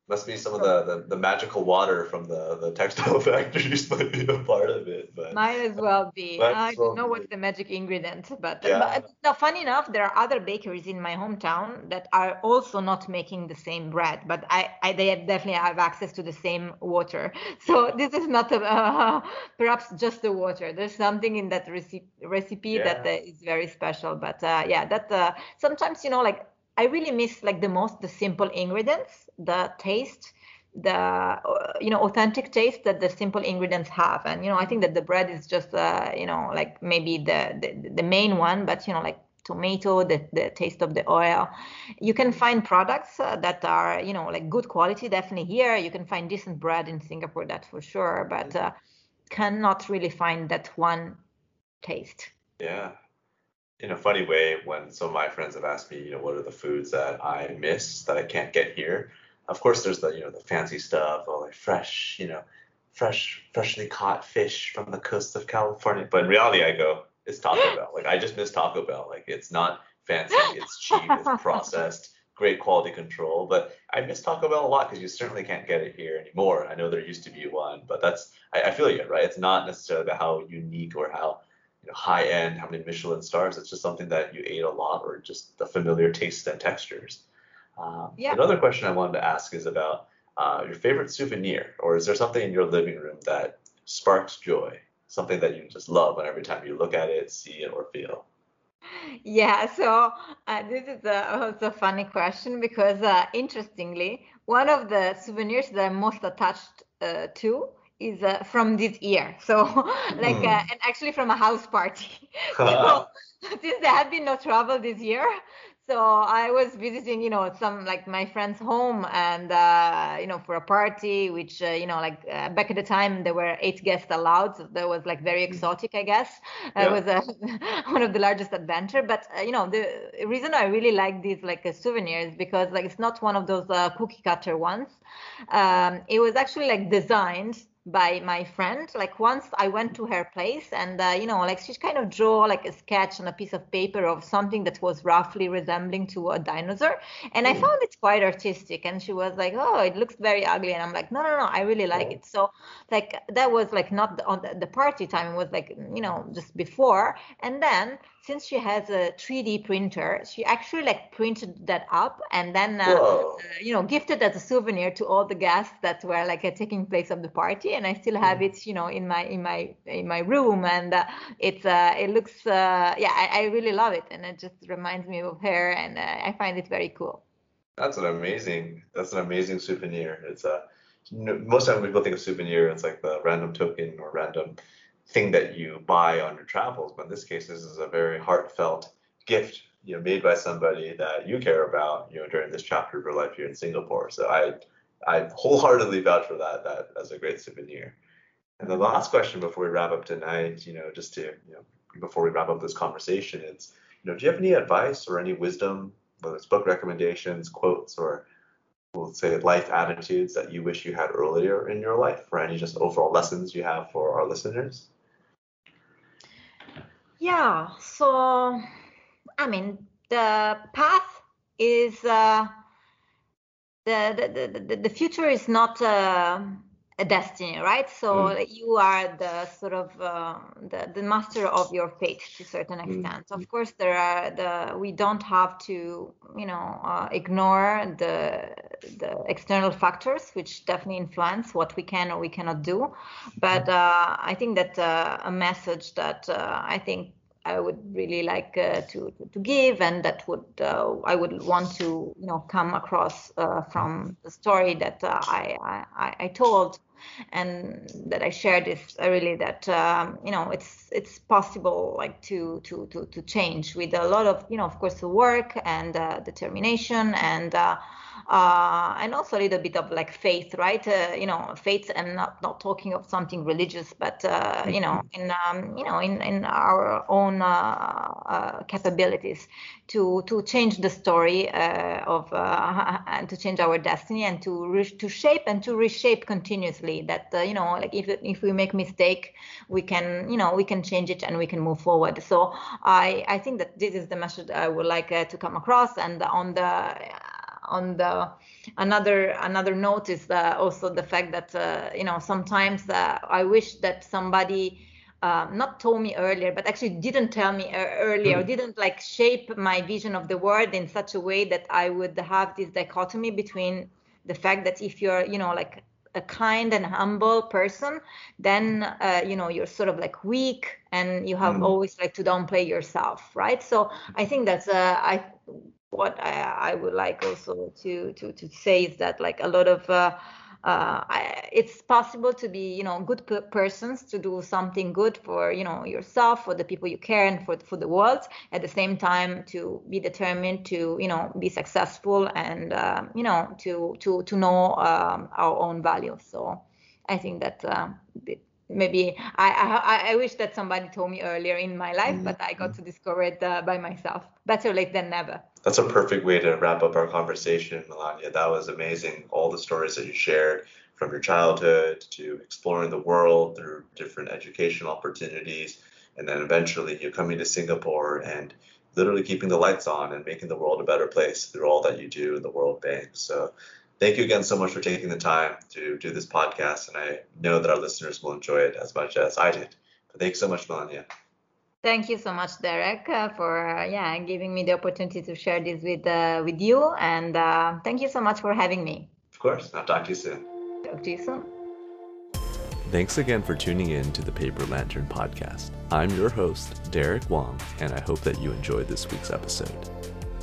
Must be some of the, the, the, magical water from the, the textile (laughs) factories might be a part of it. But might as well be. (laughs) I don't know what's the magic ingredient, but, yeah. but no, funny enough, there are other bakeries in my hometown that are also not making the same bread, but I, I they have definitely have access to the same water. (laughs) So this is not a, uh, perhaps just the water. There's something in that recipe recipe yeah. that uh, is very special. But uh, yeah, that uh, sometimes you know like I really miss like the most the simple ingredients, the taste, the uh, you know authentic taste that the simple ingredients have. And you know I think that the bread is just uh, you know like maybe the, the the main one, but you know like tomato, the, the taste of the oil. You can find products uh, that are, you know, like good quality, definitely here. You can find decent bread in Singapore, that for sure, but uh, cannot really find that one taste. Yeah, in a funny way when some of my friends have asked me, you know, what are the foods that I miss that I can't get here. Of course, there's the you know the fancy stuff, all like fresh, you know, fresh, freshly caught fish from the coast of California. But in reality, I go, it's Taco Bell. Like I just miss Taco Bell. Like it's not fancy, it's cheap, it's (laughs) processed, great quality control. But I miss Taco Bell a lot because you certainly can't get it here anymore. I know there used to be one, but that's I, I feel you, right? It's not necessarily about how unique or how you know, high end, how many Michelin stars. It's just something that you ate a lot or just the familiar tastes and textures. Um, yeah. Another question I wanted to ask is about uh, your favorite souvenir, or is there something in your living room that sparks joy? something that you just love and every time you look at it, see it, or feel? Yeah, so uh, this is a, also a funny question because uh, interestingly, one of the souvenirs that I'm most attached uh, to is uh, from this year. So, (laughs) like, mm. and actually from a house party. (laughs) (laughs) so, since there had been no travel this year, so I was visiting, you know, some like my friend's home and, uh, you know, for a party, which, uh, you know, like uh, back at the time there were eight guests allowed. So that was like very mm. exotic, I guess. Yeah. It was a, (laughs) one of the largest adventure. But, uh, you know, the reason I really like these like uh, souvenirs because like it's not one of those uh, cookie cutter ones. Um, it was actually like designed by my friend. Like once i went to her place and uh, you know like she kind of draw like a sketch on a piece of paper of something that was roughly resembling to a dinosaur. And i hmm. found it quite artistic. And she was like oh it looks very ugly. And i'm like no no no i really like it. So like that was like not on the party time. It was like you know just before. And then since she has a 3D printer, she actually like printed that up and then uh, uh, you know gifted as a souvenir to all the guests that were like uh, taking place of the party. And I still have it, you know, in my in my in my room, and uh, it's uh, it looks uh, yeah, I, I, really love it, and it just reminds me of her, and I find it very cool. That's an amazing that's an amazing souvenir. It's a most times people think of souvenir, it's like the random token or random thing that you buy on your travels, but in this case, this is a very heartfelt gift, you know, made by somebody that you care about, you know, during this chapter of your life here in Singapore. So I, I wholeheartedly vouch for that. That as a great souvenir. And the last question before we wrap up tonight, you know, just to, you know, before we wrap up this conversation, is, you know, do you have any advice or any wisdom, whether it's book recommendations, quotes, or we'll say life attitudes that you wish you had earlier in your life, or any just overall lessons you have for our listeners? Yeah, so I mean, the path is uh, the, the, the, the future is not uh, a destiny, right? So mm. you are the sort of uh, the, the master of your fate to a certain mm. extent. Mm. Of course, there are the we don't have to you know uh, ignore the the external factors which definitely influence what we can or we cannot do. But uh, I think that uh, a message that uh, I think I would really like uh, to, to give, and that would uh, I would want to you know come across uh, from the story that I, I, I told and that I shared is really that um, you know it's it's possible like to to to to change with a lot of you know of course the work and uh, determination and uh, and also a little bit of like faith, right? Uh, you know, faith. and not not talking of something religious, but uh, you know, mm-hmm. in um, you know, in in our own uh, uh, capabilities to to change the story uh, of (laughs) and to change our destiny and to re- to shape and to reshape continuously. That you know, like if if we make mistake, we can you know we can change it and we can move forward. So I I think that this is the message I would like to come across. And on the on the another another note is uh, also the fact that uh, you know sometimes uh, I wish that somebody uh, not told me earlier, but actually didn't tell me earlier, mm. didn't like shape my vision of the world in such a way that I would have this dichotomy between the fact that if you're, you know, like a kind and humble person, then uh, you know you're sort of like weak and you have mm. always like to downplay yourself, right? So I think that's uh, I what I, I, would like also to, to, to say is that like a lot of uh, uh, I, it's possible to be you know good p- persons to do something good for you know yourself for the people you care and for for the world at the same time to be determined to you know be successful and uh, you know to to to know um, our own value so i think that uh, maybe I, I, I wish that somebody told me earlier in my life, mm-hmm. but I got to discover it uh, by myself. Better late than never. That's a perfect way to wrap up our conversation, Melania. That was amazing. All the stories that you shared from your childhood to exploring the world through different educational opportunities, and then eventually you're coming to Singapore and literally keeping the lights on and making the world a better place through all that you do in the World Bank. So thank you again so much for taking the time to do this podcast. And I know that our listeners will enjoy it as much as I did. But thanks so much, Melania. Thank you so much, Derek, uh, for uh, yeah giving me the opportunity to share this with uh, with you, and uh, thank you so much for having me. Of course. I'll talk to you soon. Talk to you soon. Thanks again for tuning in to the Paper Lantern podcast. I'm your host, Derek Wong, and I hope that you enjoyed this week's episode.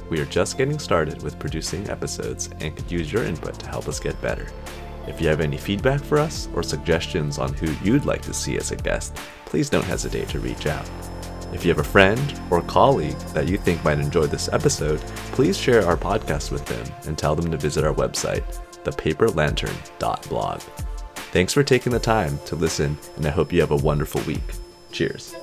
We are just getting started with producing episodes and could use your input to help us get better. If you have any feedback for us or suggestions on who you'd like to see as a guest, please don't hesitate to reach out. If you have a friend or colleague that you think might enjoy this episode, please share our podcast with them and tell them to visit our website, thepaperlantern.blog. Thanks for taking the time to listen, and I hope you have a wonderful week. Cheers.